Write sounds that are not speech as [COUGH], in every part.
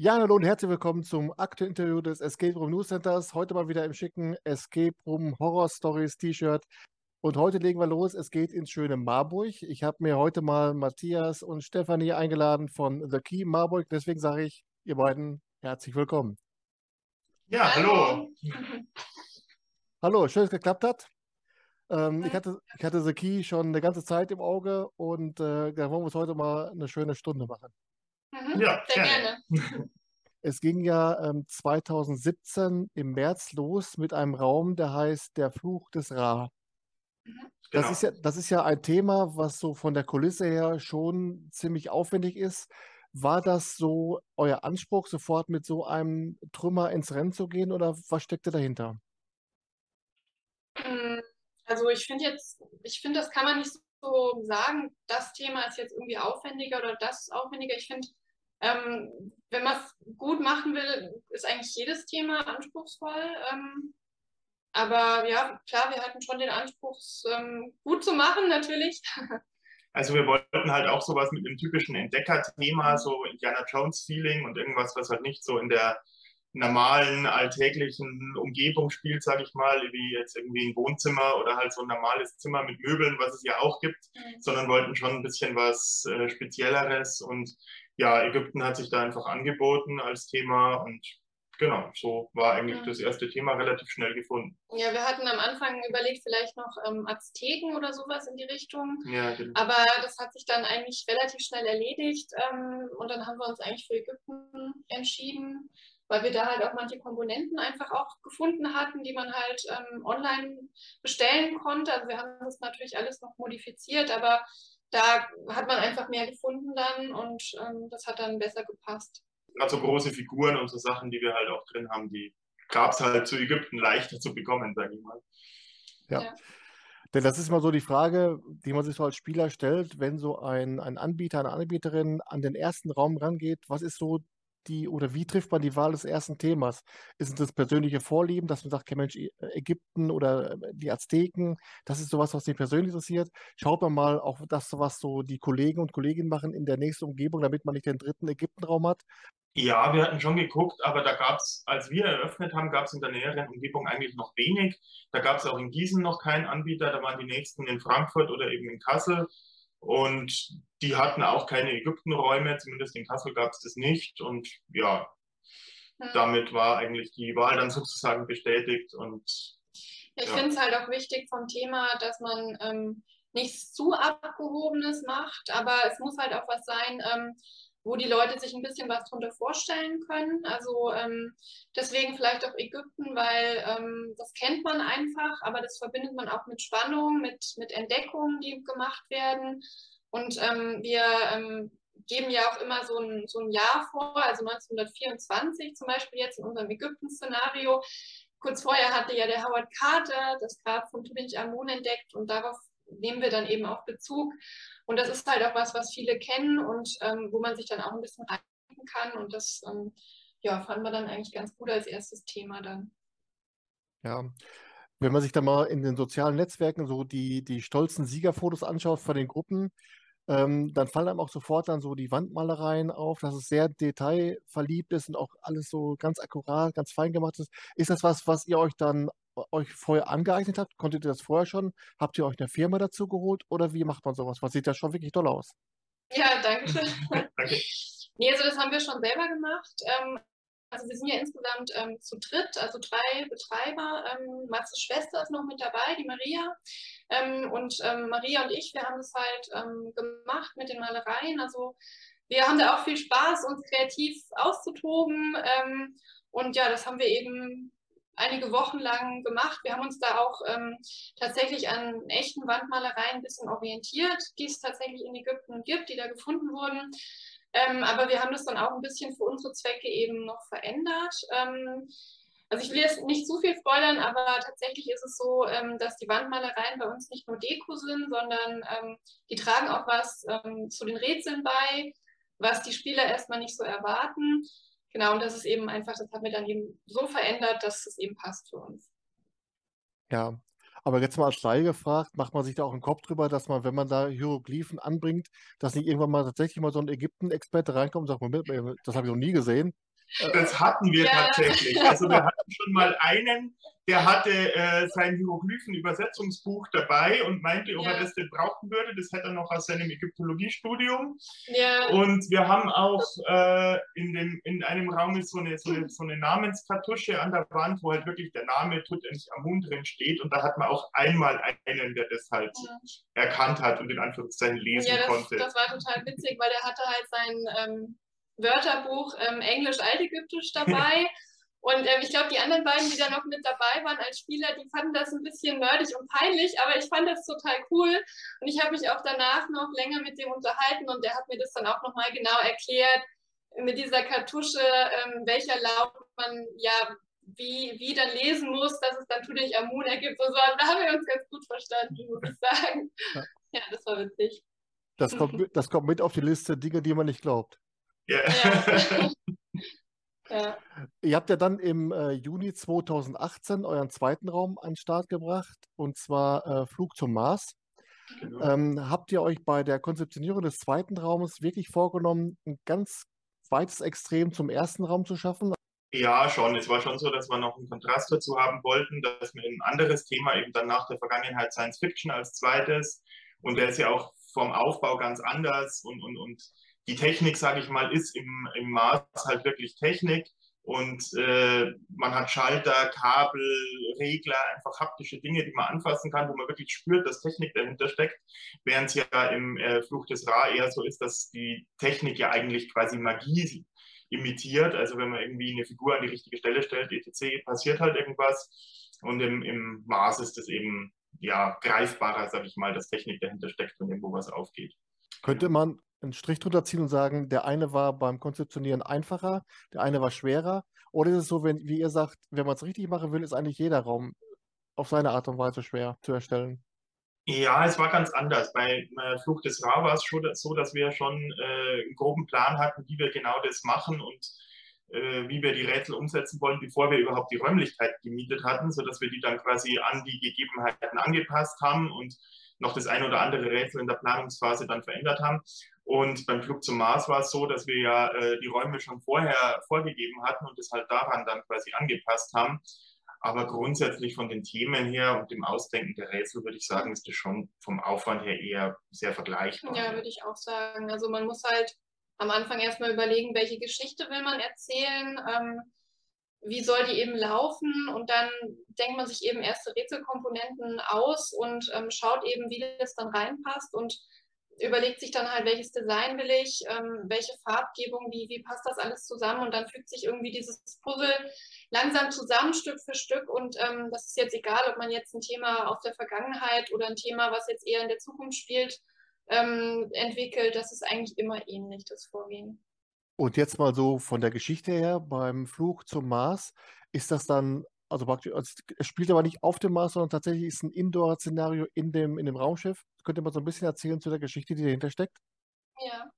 Ja, hallo und herzlich willkommen zum aktuellen Interview des Escape Room News Centers. Heute mal wieder im schicken Escape Room Horror Stories T-Shirt. Und heute legen wir los. Es geht ins schöne Marburg. Ich habe mir heute mal Matthias und Stefanie eingeladen von The Key Marburg. Deswegen sage ich, ihr beiden herzlich willkommen. Ja, hallo. Hallo, schön, dass es geklappt hat. Ähm, ich hatte, ich hatte The Key schon eine ganze Zeit im Auge und äh, da wollen wir uns heute mal eine schöne Stunde machen. Mhm, ja, sehr gerne. gerne. [LAUGHS] Es ging ja ähm, 2017 im März los mit einem Raum, der heißt Der Fluch des Ra. Mhm. Das, genau. ist ja, das ist ja ein Thema, was so von der Kulisse her schon ziemlich aufwendig ist. War das so euer Anspruch, sofort mit so einem Trümmer ins Rennen zu gehen oder was steckte dahinter? Hm, also ich finde jetzt, ich finde, das kann man nicht so sagen, das Thema ist jetzt irgendwie aufwendiger oder das ist aufwendiger. Ich finde, ähm, wenn man es gut machen will, ist eigentlich jedes Thema anspruchsvoll. Ähm, aber ja, klar, wir hatten schon den Anspruch, es ähm, gut zu machen, natürlich. [LAUGHS] Also wir wollten halt auch sowas mit einem typischen Entdecker-Thema, so Indiana Jones-Feeling und irgendwas, was halt nicht so in der normalen, alltäglichen Umgebung spielt, sage ich mal, wie jetzt irgendwie ein Wohnzimmer oder halt so ein normales Zimmer mit Möbeln, was es ja auch gibt, mhm. sondern wollten schon ein bisschen was äh, Spezielleres und ja, Ägypten hat sich da einfach angeboten als Thema und genau, so war eigentlich mhm. das erste Thema relativ schnell gefunden. Ja, wir hatten am Anfang überlegt, vielleicht noch ähm, Azteken oder sowas in die Richtung. Ja, genau. Aber das hat sich dann eigentlich relativ schnell erledigt ähm, und dann haben wir uns eigentlich für Ägypten entschieden, weil wir da halt auch manche Komponenten einfach auch gefunden hatten, die man halt ähm, online bestellen konnte. Also wir haben das natürlich alles noch modifiziert, aber da hat man einfach mehr gefunden dann und ähm, das hat dann besser gepasst. Also große Figuren und so Sachen, die wir halt auch drin haben, die gab es halt zu Ägypten leichter zu bekommen, sage ich mal. Ja. ja. Denn das ist mal so die Frage, die man sich so als Spieler stellt, wenn so ein, ein Anbieter, eine Anbieterin an den ersten Raum rangeht, was ist so die oder wie trifft man die Wahl des ersten Themas? Ist es das persönliche Vorlieben, dass man sagt, okay, Mensch, Ägypten oder äh, die Azteken, das ist sowas, was mich persönlich interessiert. Schaut man mal auch das, was so die Kollegen und Kolleginnen machen in der nächsten Umgebung, damit man nicht den dritten Ägyptenraum hat. Ja, wir hatten schon geguckt, aber da gab es, als wir eröffnet haben, gab es in der näheren Umgebung eigentlich noch wenig. Da gab es auch in Gießen noch keinen Anbieter, da waren die nächsten in Frankfurt oder eben in Kassel. Und die hatten auch keine Ägyptenräume, zumindest in Kassel gab es das nicht. Und ja, hm. damit war eigentlich die Wahl dann sozusagen bestätigt. Und, ich ja. finde es halt auch wichtig vom Thema, dass man ähm, nichts zu Abgehobenes macht, aber es muss halt auch was sein, ähm, wo die Leute sich ein bisschen was drunter vorstellen können. Also ähm, deswegen vielleicht auch Ägypten, weil ähm, das kennt man einfach, aber das verbindet man auch mit Spannung, mit, mit Entdeckungen, die gemacht werden. Und ähm, wir ähm, geben ja auch immer so ein, so ein Jahr vor, also 1924 zum Beispiel jetzt in unserem Ägypten-Szenario. Kurz vorher hatte ja der Howard Carter das Grab von Tutanchamun entdeckt und darauf nehmen wir dann eben auch Bezug. Und das ist halt auch was, was viele kennen und ähm, wo man sich dann auch ein bisschen reindenken kann. Und das ähm, ja, fanden wir dann eigentlich ganz gut als erstes Thema dann. Ja, wenn man sich da mal in den sozialen Netzwerken so die, die stolzen Siegerfotos anschaut von den Gruppen, ähm, dann fallen einem auch sofort dann so die Wandmalereien auf, dass es sehr detailverliebt ist und auch alles so ganz akkurat, ganz fein gemacht ist. Ist das was, was ihr euch dann euch vorher angeeignet habt? Konntet ihr das vorher schon? Habt ihr euch eine Firma dazu geholt oder wie macht man sowas? Was sieht ja schon wirklich toll aus? Ja, danke schön. [LAUGHS] danke. Nee, also das haben wir schon selber gemacht. Ähm, also wir sind ja insgesamt ähm, zu dritt, also drei Betreiber. Ähm, Matzes Schwester ist noch mit dabei, die Maria. Ähm, und ähm, Maria und ich, wir haben das halt ähm, gemacht mit den Malereien. Also wir haben da auch viel Spaß, uns kreativ auszutoben. Ähm, und ja, das haben wir eben einige Wochen lang gemacht. Wir haben uns da auch ähm, tatsächlich an echten Wandmalereien ein bisschen orientiert, die es tatsächlich in Ägypten gibt, die da gefunden wurden. Ähm, aber wir haben das dann auch ein bisschen für unsere Zwecke eben noch verändert. Ähm, also ich will jetzt nicht zu viel spoilern, aber tatsächlich ist es so, ähm, dass die Wandmalereien bei uns nicht nur Deko sind, sondern ähm, die tragen auch was ähm, zu den Rätseln bei, was die Spieler erstmal nicht so erwarten. Genau, und das ist eben einfach, das haben wir dann eben so verändert, dass es eben passt für uns. Ja, aber jetzt mal als Laie gefragt, macht man sich da auch einen Kopf drüber, dass man, wenn man da Hieroglyphen anbringt, dass nicht irgendwann mal tatsächlich mal so ein Ägypten-Experte reinkommt und sagt, Moment, das habe ich noch nie gesehen. Das hatten wir ja. tatsächlich. Also wir hatten schon mal einen, der hatte äh, sein Hieroglyphen-Übersetzungsbuch dabei und meinte, ob ja. er das denn brauchen würde. Das hätte er noch aus seinem Ägyptologiestudium. Ja. Und wir haben auch äh, in, dem, in einem Raum ist so eine, so, eine, so eine Namenskartusche an der Wand, wo halt wirklich der Name Tutanchamun drin steht. Und da hat man auch einmal einen, der das halt ja. erkannt hat und in Anführungszeichen lesen ja, das, konnte. Das war total witzig, weil er hatte halt sein ähm, Wörterbuch ähm, Englisch-Altägyptisch dabei. [LAUGHS] Und ähm, ich glaube, die anderen beiden, die da noch mit dabei waren als Spieler, die fanden das ein bisschen nerdig und peinlich, aber ich fand das total cool. Und ich habe mich auch danach noch länger mit dem unterhalten und der hat mir das dann auch nochmal genau erklärt, mit dieser Kartusche, ähm, welcher Laut man ja wie, wie dann lesen muss, dass es dann Tudich Amun ergibt und so. Also da haben wir uns ganz gut verstanden, muss ich sagen. Ja, ja das war witzig. Das kommt, das kommt mit auf die Liste Dinge, die man nicht glaubt. Ja. ja. [LAUGHS] Ja. Ihr habt ja dann im äh, Juni 2018 euren zweiten Raum an den Start gebracht, und zwar äh, Flug zum Mars. Genau. Ähm, habt ihr euch bei der Konzeptionierung des zweiten Raumes wirklich vorgenommen, ein ganz weites Extrem zum ersten Raum zu schaffen? Ja, schon. Es war schon so, dass wir noch einen Kontrast dazu haben wollten, dass wir ein anderes Thema eben dann nach der Vergangenheit Science Fiction als zweites und der ist ja auch vom Aufbau ganz anders und, und, und die Technik, sage ich mal, ist im, im Mars halt wirklich Technik und äh, man hat Schalter, Kabel, Regler, einfach haptische Dinge, die man anfassen kann, wo man wirklich spürt, dass Technik dahinter steckt, während es ja im äh, Fluch des Ra eher so ist, dass die Technik ja eigentlich quasi Magie imitiert. Also wenn man irgendwie eine Figur an die richtige Stelle stellt, etc., passiert halt irgendwas. Und im, im Mars ist es eben ja greifbarer, sage ich mal, dass Technik dahinter steckt und irgendwo was aufgeht. Könnte man einen Strich drunter ziehen und sagen, der eine war beim Konzeptionieren einfacher, der eine war schwerer? Oder ist es so, wenn, wie ihr sagt, wenn man es richtig machen will, ist eigentlich jeder Raum auf seine Art und Weise schwer zu erstellen? Ja, es war ganz anders. Bei äh, Fluch des Ra war es schon so, dass wir schon äh, einen groben Plan hatten, wie wir genau das machen und äh, wie wir die Rätsel umsetzen wollen, bevor wir überhaupt die Räumlichkeit gemietet hatten, sodass wir die dann quasi an die Gegebenheiten angepasst haben und noch das ein oder andere Rätsel in der Planungsphase dann verändert haben. Und beim Flug zum Mars war es so, dass wir ja äh, die Räume schon vorher vorgegeben hatten und das halt daran dann quasi angepasst haben. Aber grundsätzlich von den Themen her und dem Ausdenken der Rätsel würde ich sagen, ist das schon vom Aufwand her eher sehr vergleichbar. Ja, würde ich auch sagen. Also man muss halt am Anfang erstmal überlegen, welche Geschichte will man erzählen. Ähm, wie soll die eben laufen und dann denkt man sich eben erste Rätselkomponenten aus und ähm, schaut eben, wie das dann reinpasst und überlegt sich dann halt, welches Design will ich, ähm, welche Farbgebung, wie, wie passt das alles zusammen? Und dann fügt sich irgendwie dieses Puzzle langsam zusammen, Stück für Stück. Und ähm, das ist jetzt egal, ob man jetzt ein Thema aus der Vergangenheit oder ein Thema, was jetzt eher in der Zukunft spielt, ähm, entwickelt, das ist eigentlich immer ähnlich, das Vorgehen. Und jetzt mal so von der Geschichte her, beim Flug zum Mars, ist das dann, also praktisch, also es spielt aber nicht auf dem Mars, sondern tatsächlich ist ein Indoor-Szenario in dem, in dem Raumschiff. Könnt ihr mal so ein bisschen erzählen zu der Geschichte, die dahinter steckt? Ja.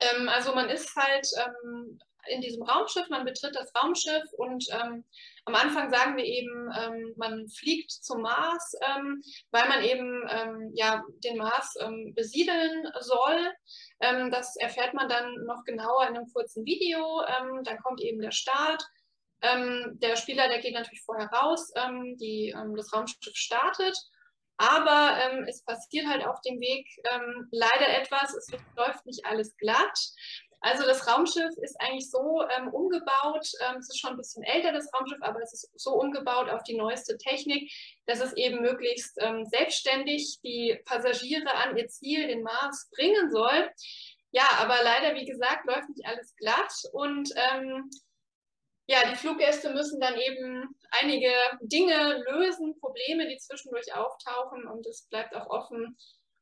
Ähm, also man ist halt ähm, in diesem Raumschiff, man betritt das Raumschiff und ähm, am Anfang sagen wir eben, ähm, man fliegt zum Mars, ähm, weil man eben ähm, ja, den Mars besiedeln soll. Das erfährt man dann noch genauer in einem kurzen Video. dann kommt eben der Start. Der Spieler, der geht natürlich vorher raus, die, das Raumschiff startet. Aber ähm, es passiert halt auf dem Weg ähm, leider etwas. Es läuft nicht alles glatt. Also das Raumschiff ist eigentlich so ähm, umgebaut, ähm, es ist schon ein bisschen älter, das Raumschiff, aber es ist so umgebaut auf die neueste Technik, dass es eben möglichst ähm, selbstständig die Passagiere an ihr Ziel, den Mars, bringen soll. Ja, aber leider, wie gesagt, läuft nicht alles glatt und ähm, ja, die Fluggäste müssen dann eben einige Dinge lösen, Probleme, die zwischendurch auftauchen und es bleibt auch offen,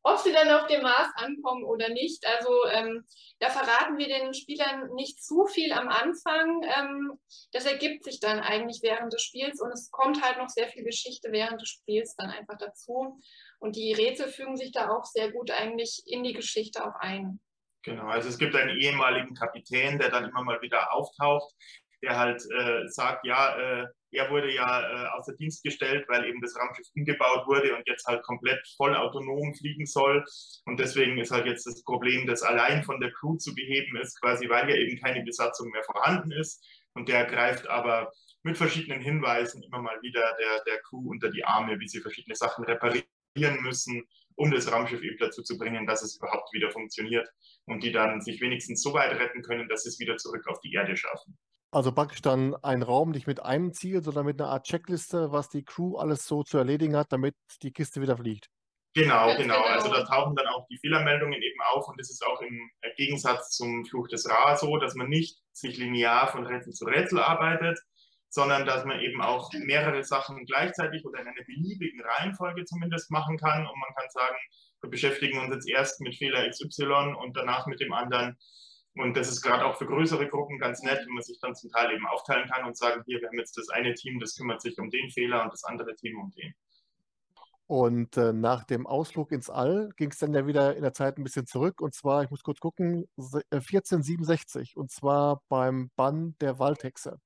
ob sie dann auf dem Mars ankommen oder nicht. Also ähm, da verraten wir den Spielern nicht zu viel am Anfang. Ähm, das ergibt sich dann eigentlich während des Spiels und es kommt halt noch sehr viel Geschichte während des Spiels dann einfach dazu. Und die Rätsel fügen sich da auch sehr gut eigentlich in die Geschichte auch ein. Genau, also es gibt einen ehemaligen Kapitän, der dann immer mal wieder auftaucht, der halt äh, sagt, ja, äh, er wurde ja äh, außer Dienst gestellt, weil eben das Raumschiff umgebaut wurde und jetzt halt komplett voll autonom fliegen soll. Und deswegen ist halt jetzt das Problem, das allein von der Crew zu beheben ist, quasi weil ja eben keine Besatzung mehr vorhanden ist. Und der greift aber mit verschiedenen Hinweisen immer mal wieder der, der Crew unter die Arme, wie sie verschiedene Sachen reparieren müssen, um das Raumschiff eben dazu zu bringen, dass es überhaupt wieder funktioniert und die dann sich wenigstens so weit retten können, dass sie es wieder zurück auf die Erde schaffen. Also praktisch dann ein Raum nicht mit einem Ziel, sondern mit einer Art Checkliste, was die Crew alles so zu erledigen hat, damit die Kiste wieder fliegt. Genau, genau, genau. Also da tauchen dann auch die Fehlermeldungen eben auf und das ist auch im Gegensatz zum Fluch des Ra so, dass man nicht sich linear von Rätsel zu Rätsel arbeitet, sondern dass man eben auch mehrere Sachen gleichzeitig oder in einer beliebigen Reihenfolge zumindest machen kann und man kann sagen, wir beschäftigen uns jetzt erst mit Fehler XY und danach mit dem anderen und das ist gerade auch für größere Gruppen ganz nett, wenn man sich dann zum Teil eben aufteilen kann und sagen, hier, wir haben jetzt das eine Team, das kümmert sich um den Fehler und das andere Team um den. Und äh, nach dem Ausflug ins All ging es dann ja wieder in der Zeit ein bisschen zurück. Und zwar, ich muss kurz gucken, 1467. Äh, und zwar beim Bann der Waldhexe.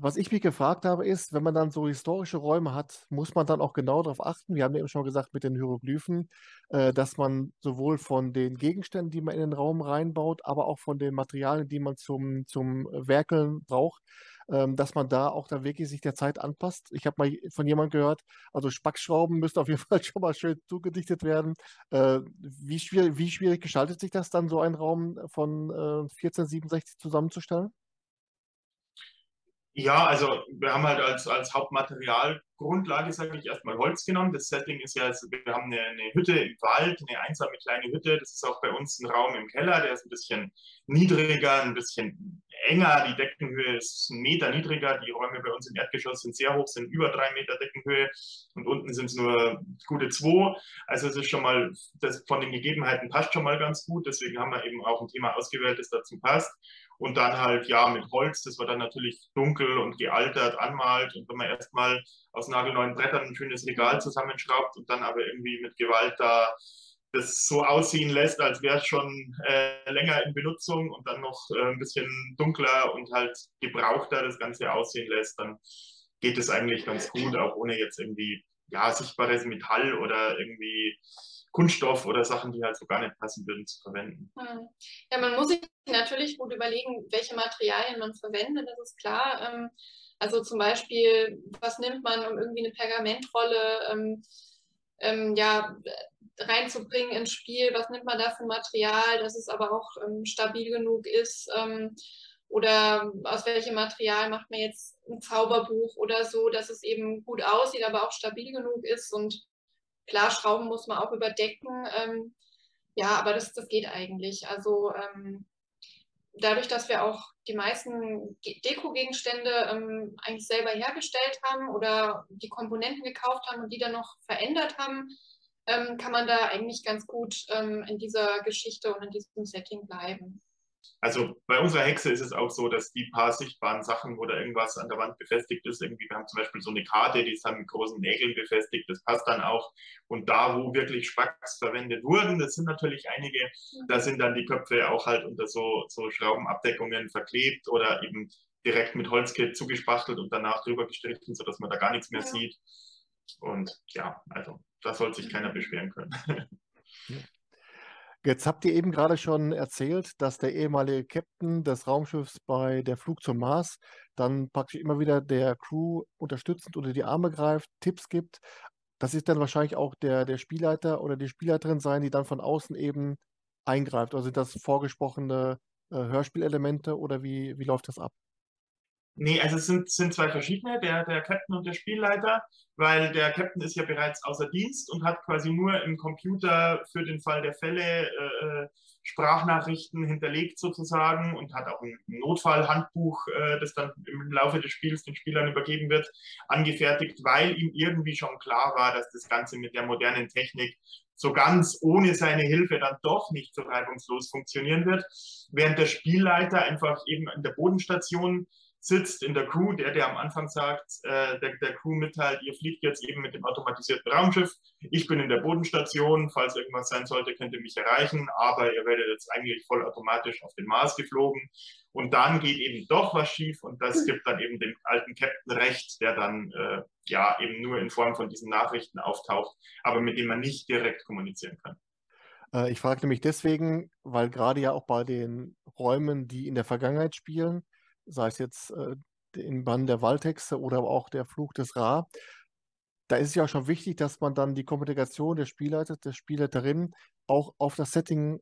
Was ich mich gefragt habe, ist, wenn man dann so historische Räume hat, muss man dann auch genau darauf achten, wir haben ja eben schon gesagt mit den Hieroglyphen, äh, dass man sowohl von den Gegenständen, die man in den Raum reinbaut, aber auch von den Materialien, die man zum, zum Werkeln braucht, ähm, dass man da auch dann wirklich sich der Zeit anpasst. Ich habe mal von jemandem gehört, also Spackschrauben müssen auf jeden [LAUGHS] Fall schon mal schön zugedichtet werden. Äh, wie, schwierig, wie schwierig gestaltet sich das dann, so einen Raum von äh, 1467 zusammenzustellen? Ja, also wir haben halt als, als Hauptmaterialgrundlage, sage ich, erstmal Holz genommen. Das Setting ist ja, also wir haben eine, eine, Hütte im Wald, eine einsame kleine Hütte. Das ist auch bei uns ein Raum im Keller, der ist ein bisschen niedriger, ein bisschen enger. Die Deckenhöhe ist ein Meter niedriger. Die Räume bei uns im Erdgeschoss sind sehr hoch, sind über drei Meter Deckenhöhe und unten sind es nur gute zwei. Also es ist schon mal, das von den Gegebenheiten passt schon mal ganz gut. Deswegen haben wir eben auch ein Thema ausgewählt, das dazu passt. Und dann halt, ja, mit Holz, das war dann natürlich dunkel und gealtert, anmalt. Und wenn man erstmal aus nagelneuen Brettern ein schönes Regal zusammenschraubt und dann aber irgendwie mit Gewalt da das so aussehen lässt, als wäre es schon äh, länger in Benutzung und dann noch äh, ein bisschen dunkler und halt gebrauchter das Ganze aussehen lässt, dann geht es eigentlich ganz gut, auch ohne jetzt irgendwie ja, sichtbares Metall oder irgendwie Kunststoff oder Sachen, die halt so gar nicht passen würden, zu verwenden. Hm. Ja, man muss sich natürlich gut überlegen, welche Materialien man verwendet, das ist klar. Ähm, also zum Beispiel, was nimmt man, um irgendwie eine Pergamentrolle ähm, ähm, ja, reinzubringen ins Spiel, was nimmt man da für Material, dass es aber auch stabil genug ist. oder aus welchem Material macht man jetzt ein Zauberbuch oder so, dass es eben gut aussieht, aber auch stabil genug ist und Klar, Schrauben muss man auch überdecken. Ähm, ja, aber das, das geht eigentlich. Also ähm, dadurch, dass wir auch die meisten Deko-Gegenstände ähm, eigentlich selber hergestellt haben oder die Komponenten gekauft haben und die dann noch verändert haben, ähm, kann man da eigentlich ganz gut ähm, in dieser Geschichte und in diesem Setting bleiben. Also bei unserer Hexe ist es auch so, dass die paar sichtbaren Sachen, wo da irgendwas an der Wand befestigt ist, irgendwie, wir haben zum Beispiel so eine Karte, die ist dann mit großen Nägeln befestigt, das passt dann auch. Und da, wo wirklich Spacks verwendet wurden, das sind natürlich einige, da sind dann die Köpfe auch halt unter so, so Schraubenabdeckungen verklebt oder eben direkt mit Holzkit zugespachtelt und danach drüber gestrichen, sodass man da gar nichts mehr ja. sieht. Und ja, also da soll sich keiner beschweren können. Jetzt habt ihr eben gerade schon erzählt, dass der ehemalige Captain des Raumschiffs bei der Flug zum Mars dann praktisch immer wieder der Crew unterstützend unter die Arme greift, Tipps gibt. Das ist dann wahrscheinlich auch der, der Spielleiter oder die Spielleiterin sein, die dann von außen eben eingreift. Also sind das vorgesprochene äh, Hörspielelemente oder wie, wie läuft das ab? Nee, also es sind, sind zwei verschiedene, der, der Captain und der Spielleiter, weil der Captain ist ja bereits außer Dienst und hat quasi nur im Computer für den Fall der Fälle äh, Sprachnachrichten hinterlegt sozusagen und hat auch ein Notfallhandbuch, äh, das dann im Laufe des Spiels den Spielern übergeben wird, angefertigt, weil ihm irgendwie schon klar war, dass das Ganze mit der modernen Technik so ganz ohne seine Hilfe dann doch nicht so reibungslos funktionieren wird, während der Spielleiter einfach eben in der Bodenstation sitzt in der Crew, der, der am Anfang sagt, äh, der, der Crew mitteilt, ihr fliegt jetzt eben mit dem automatisierten Raumschiff, ich bin in der Bodenstation, falls irgendwas sein sollte, könnt ihr mich erreichen, aber ihr werdet jetzt eigentlich vollautomatisch auf den Mars geflogen. Und dann geht eben doch was schief. Und das gibt dann eben dem alten Captain recht, der dann äh, ja eben nur in Form von diesen Nachrichten auftaucht, aber mit dem man nicht direkt kommunizieren kann. Äh, ich frage nämlich deswegen, weil gerade ja auch bei den Räumen, die in der Vergangenheit spielen, sei es jetzt äh, in Bann der Waldhexe oder auch der Fluch des Ra, da ist es ja auch schon wichtig, dass man dann die Kommunikation des Spielleiters, der Spielleiterin auch auf das Setting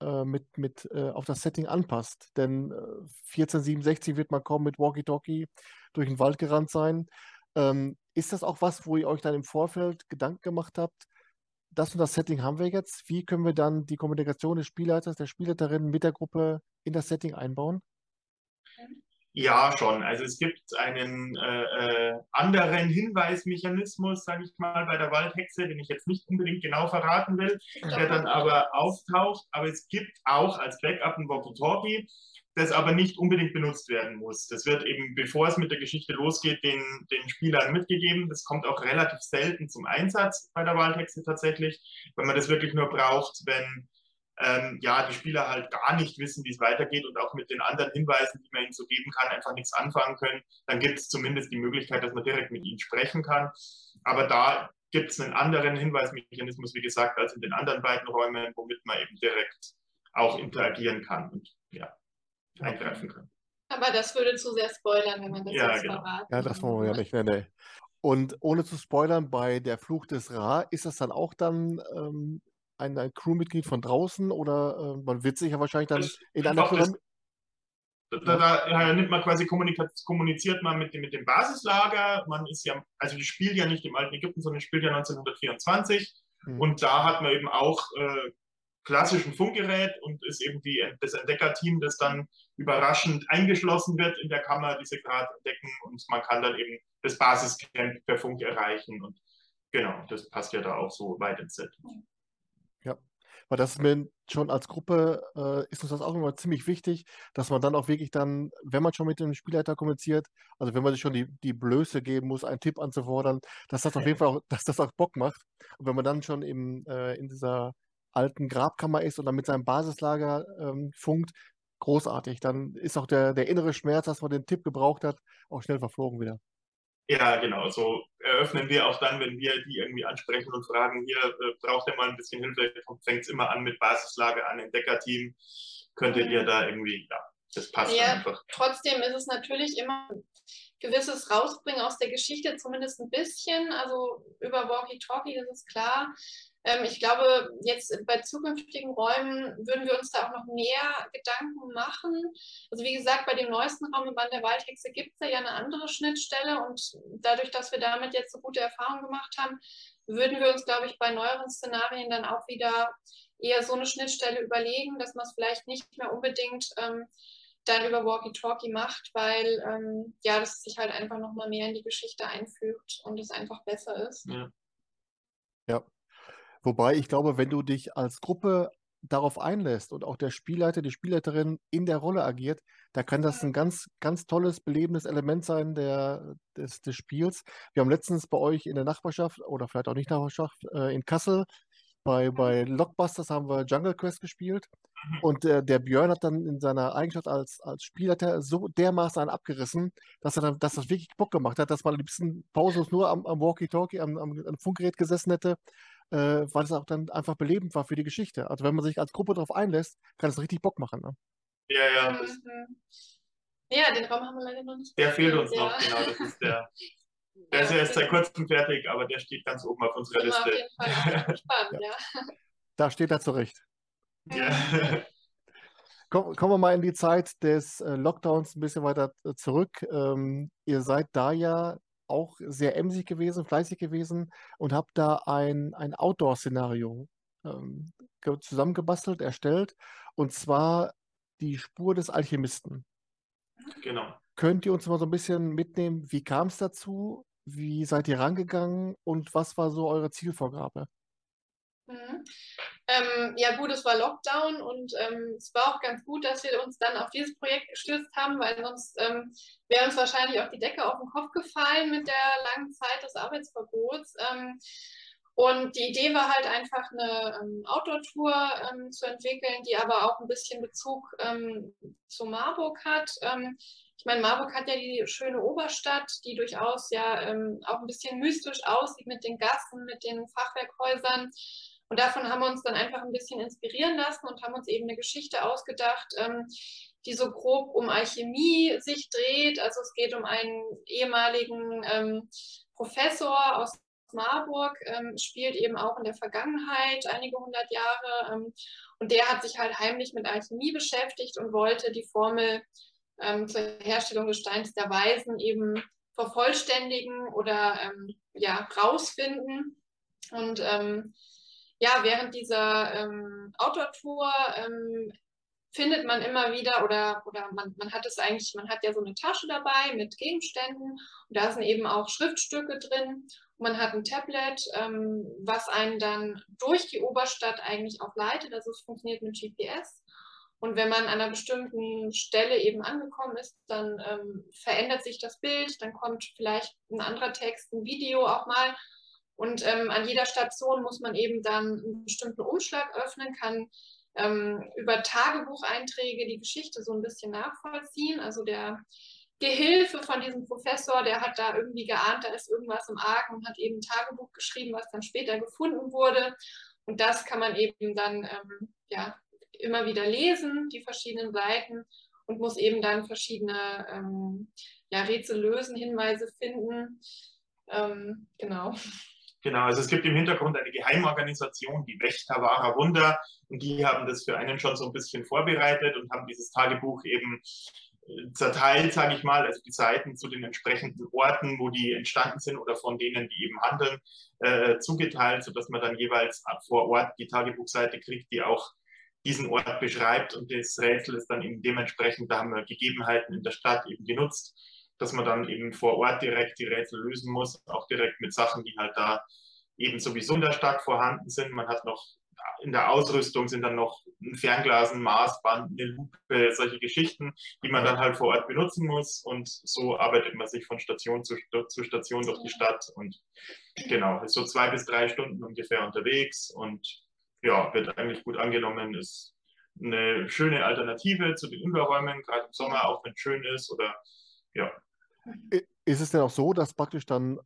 äh, mit, mit äh, auf das Setting anpasst. Denn äh, 1467 wird man kaum mit Walkie-Talkie durch den Wald gerannt sein. Ähm, ist das auch was, wo ihr euch dann im Vorfeld Gedanken gemacht habt? Das und das Setting haben wir jetzt. Wie können wir dann die Kommunikation des Spielleiters, der Spielleiterin mit der Gruppe in das Setting einbauen? Ja, schon. Also es gibt einen äh, äh, anderen Hinweismechanismus, sage ich mal, bei der Waldhexe, den ich jetzt nicht unbedingt genau verraten will, der dann aber auftaucht. Aber es gibt auch als Backup ein Walkie-Talkie, das aber nicht unbedingt benutzt werden muss. Das wird eben, bevor es mit der Geschichte losgeht, den, den Spielern mitgegeben. Das kommt auch relativ selten zum Einsatz bei der Waldhexe tatsächlich, weil man das wirklich nur braucht, wenn ähm, ja, die Spieler halt gar nicht wissen, wie es weitergeht und auch mit den anderen Hinweisen, die man ihnen so geben kann, einfach nichts anfangen können, dann gibt es zumindest die Möglichkeit, dass man direkt mit ihnen sprechen kann. Aber da gibt es einen anderen Hinweismechanismus, wie gesagt, als in den anderen beiden Räumen, womit man eben direkt auch interagieren kann und ja, eingreifen kann. Aber das würde zu sehr spoilern, wenn man das ja, jetzt genau. verraten. Ja, das wollen wir ja nicht. Nee, nee. Und ohne zu spoilern, bei der Fluch des Ra, ist das dann auch dann ähm, ein, ein Crewmitglied von draußen oder äh, man wird sich ja wahrscheinlich dann Das- in einer Pyramide. Da, da ja, nimmt man quasi kommuniziert man mit dem, mit dem Basislager. Man ist ja, also die spielt ja nicht im alten Ägypten, sondern spielt ja 1924. Mhm. Und da hat man eben auch äh, klassischen Funkgerät und ist eben die, das Entdeckerteam, das dann überraschend eingeschlossen wird in der Kammer, die sie gerade entdecken. Und man kann dann eben das Basiscamp per Funk erreichen. Und genau, das passt ja da auch so weit ins Set. Weil das ist mir schon als Gruppe, äh, ist uns das auch immer ziemlich wichtig, dass man dann auch wirklich dann, wenn man schon mit dem Spielleiter kommuniziert, also wenn man sich schon die, die Blöße geben muss, einen Tipp anzufordern, dass das auf jeden Fall auch, [LAUGHS] dass das auch Bock macht. Und wenn man dann schon im, äh, in dieser alten Grabkammer ist und dann mit seinem Basislager ähm, funkt, großartig. Dann ist auch der, der innere Schmerz, dass man den Tipp gebraucht hat, auch schnell verflogen wieder. Ja, genau. So eröffnen wir auch dann, wenn wir die irgendwie ansprechen und fragen, hier äh, braucht ihr mal ein bisschen Hilfe, fängt es immer an mit Basislage an, Entdeckerteam. Könntet ihr da irgendwie, ja, das passt Ja. einfach. Trotzdem ist es natürlich immer ein gewisses Rausbringen aus der Geschichte, zumindest ein bisschen. Also über Walkie-Talkie, das ist klar. Ähm, ich glaube, jetzt bei zukünftigen Räumen würden wir uns da auch noch mehr Gedanken machen. Also wie gesagt, bei dem neuesten Raum im Band der Waldhexe gibt es ja eine andere Schnittstelle und dadurch, dass wir damit jetzt so gute Erfahrungen gemacht haben, würden wir uns, glaube ich, bei neueren Szenarien dann auch wieder eher so eine Schnittstelle überlegen, dass man es vielleicht nicht mehr unbedingt ähm, dann über Walkie-Talkie macht, weil ähm, ja, das sich halt einfach nochmal mehr in die Geschichte einfügt und es einfach besser ist. Ja. Ja. Wobei ich glaube, wenn du dich als Gruppe darauf einlässt und auch der Spielleiter, die Spielleiterin in der Rolle agiert, da kann das ein ganz, ganz tolles, belebendes Element sein der, des, des Spiels. Wir haben letztens bei euch in der Nachbarschaft oder vielleicht auch nicht Nachbarschaft, äh, in Kassel bei, bei Lockbusters haben wir Jungle Quest gespielt. Mhm. Und äh, der Björn hat dann in seiner Eigenschaft als, als Spielleiter so dermaßen einen abgerissen, dass er dann, dass das wirklich Bock gemacht hat, dass man am liebsten pausenlos nur am, am Walkie-Talkie, am, am, am Funkgerät gesessen hätte, äh, weil es auch dann einfach belebend war für die Geschichte. Also wenn man sich als Gruppe darauf einlässt, kann es richtig Bock machen. Ne? Ja, ja, das, Mhm. Ja, den Raum haben wir leider noch nicht. der fehlt uns ja. noch, genau. Das ist der, [LAUGHS] der ist ja erst seit kurzem fertig, aber der steht ganz oben auf unserer wir auf Liste. jeden Fall gespannt, [LAUGHS] ja. Da steht er zurecht. Ja. [LAUGHS] Komm, kommen wir mal in die Zeit des äh, Lockdowns ein bisschen weiter äh, zurück. Ähm, ihr seid da ja auch sehr emsig gewesen, fleißig gewesen und habt da ein, ein Outdoor-Szenario ähm, ge- zusammengebastelt, erstellt, und zwar die Spur des Alchemisten. Genau. Könnt ihr uns mal so ein bisschen mitnehmen, wie kam es dazu? Wie seid ihr rangegangen und was war so eure Zielvorgabe? Mhm. Ähm, ja gut, es war Lockdown und ähm, es war auch ganz gut, dass wir uns dann auf dieses Projekt gestürzt haben, weil sonst ähm, wäre uns wahrscheinlich auch die Decke auf den Kopf gefallen mit der langen Zeit des Arbeitsverbots. Ähm, und die Idee war halt einfach eine ähm, Outdoor-Tour ähm, zu entwickeln, die aber auch ein bisschen Bezug zu Marburg hat. ich meine, Marburg hat ja die schöne Oberstadt, die durchaus ja auch ein bisschen mystisch aussieht mit den Gassen, mit den Fachwerkhäusern. Und davon haben wir uns dann einfach ein bisschen inspirieren lassen und haben uns eben eine Geschichte ausgedacht, ähm, die so grob um Alchemie sich dreht. Also es geht um einen ehemaligen ähm, Professor aus Marburg, ähm, spielt eben auch in der Vergangenheit einige hundert Jahre. Ähm, und der hat sich halt heimlich mit Alchemie beschäftigt und wollte die Formel ähm, zur Herstellung des Steins der Weisen eben vervollständigen oder ähm, ja, rausfinden. Und ähm, ja, während dieser ähm, Outdoor-Tour ähm, findet man immer wieder oder, oder man, man hat es eigentlich, man hat ja so eine Tasche dabei mit Gegenständen und da sind eben auch Schriftstücke drin. Man hat ein Tablet, ähm, was einen dann durch die Oberstadt eigentlich auch leitet. Also es funktioniert mit GPS. Und wenn man an einer bestimmten Stelle eben angekommen ist, dann ähm, verändert sich das Bild, dann kommt vielleicht ein anderer Text, ein Video auch mal. Und ähm, an jeder Station muss man eben dann einen bestimmten Umschlag öffnen, kann ähm, über Tagebucheinträge die Geschichte so ein bisschen nachvollziehen. Also der Gehilfe von diesem Professor, der hat da irgendwie geahnt, da ist irgendwas im Argen und hat eben ein Tagebuch geschrieben, was dann später gefunden wurde. Und das kann man eben dann ähm, ja, immer wieder lesen, die verschiedenen Seiten, und muss eben dann verschiedene ähm, ja, Rätsel lösen, Hinweise finden. Ähm, genau. Genau, also es gibt im Hintergrund eine Geheimorganisation, die Wächter wahrer Wunder, und die haben das für einen schon so ein bisschen vorbereitet und haben dieses Tagebuch eben äh, zerteilt, sage ich mal, also die Seiten zu den entsprechenden Orten, wo die entstanden sind oder von denen, die eben handeln, äh, zugeteilt, sodass man dann jeweils vor Ort die Tagebuchseite kriegt, die auch diesen Ort beschreibt und das Rätsel ist dann eben dementsprechend, da haben wir Gegebenheiten in der Stadt eben genutzt dass man dann eben vor Ort direkt die Rätsel lösen muss, auch direkt mit Sachen, die halt da eben sowieso in der Stadt vorhanden sind. Man hat noch in der Ausrüstung sind dann noch ein Fernglas, ein Maßband, eine Lupe, solche Geschichten, die man dann halt vor Ort benutzen muss. Und so arbeitet man sich von Station zu, zu Station durch die Stadt. Und genau, ist so zwei bis drei Stunden ungefähr unterwegs und ja, wird eigentlich gut angenommen. Ist eine schöne Alternative zu den Indoorräumen, gerade im Sommer, auch wenn es schön ist oder ja. Ist es denn auch so, dass praktisch dann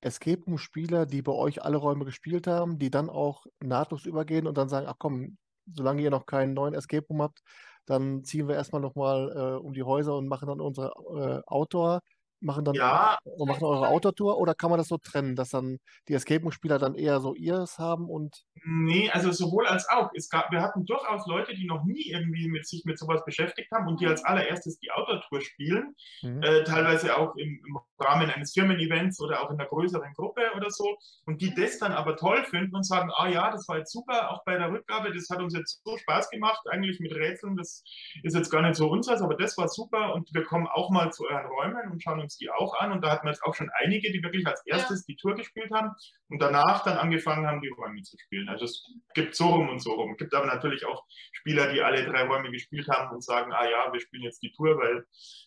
Escape Room-Spieler, die bei euch alle Räume gespielt haben, die dann auch nahtlos übergehen und dann sagen, ach komm, solange ihr noch keinen neuen Escape Room habt, dann ziehen wir erstmal nochmal äh, um die Häuser und machen dann unsere äh, Outdoor- machen dann ja. machen eure Outdoor-Tour oder kann man das so trennen, dass dann die Escape Room-Spieler dann eher so ihres haben und. Nee, also sowohl als auch. Es gab, wir hatten durchaus Leute, die noch nie irgendwie mit sich mit sowas beschäftigt haben und die als allererstes die Outdoor-Tour spielen. Mhm. Äh, teilweise auch im, im, Rahmen eines Firmen-Events oder auch in einer größeren Gruppe oder so. Und die das dann aber toll finden und sagen, ah ja, das war jetzt super, auch bei der Rückgabe, das hat uns jetzt so Spaß gemacht, eigentlich mit Rätseln, das ist jetzt gar nicht so unseres, aber das war super und wir kommen auch mal zu euren Räumen und schauen uns uns die auch an und da hatten wir jetzt auch schon einige, die wirklich als erstes ja. die Tour gespielt haben und danach dann angefangen haben, die Räume zu spielen. Also es gibt so rum und so rum. Es gibt aber natürlich auch Spieler, die alle drei Räume gespielt haben und sagen, ah ja, wir spielen jetzt die Tour, weil,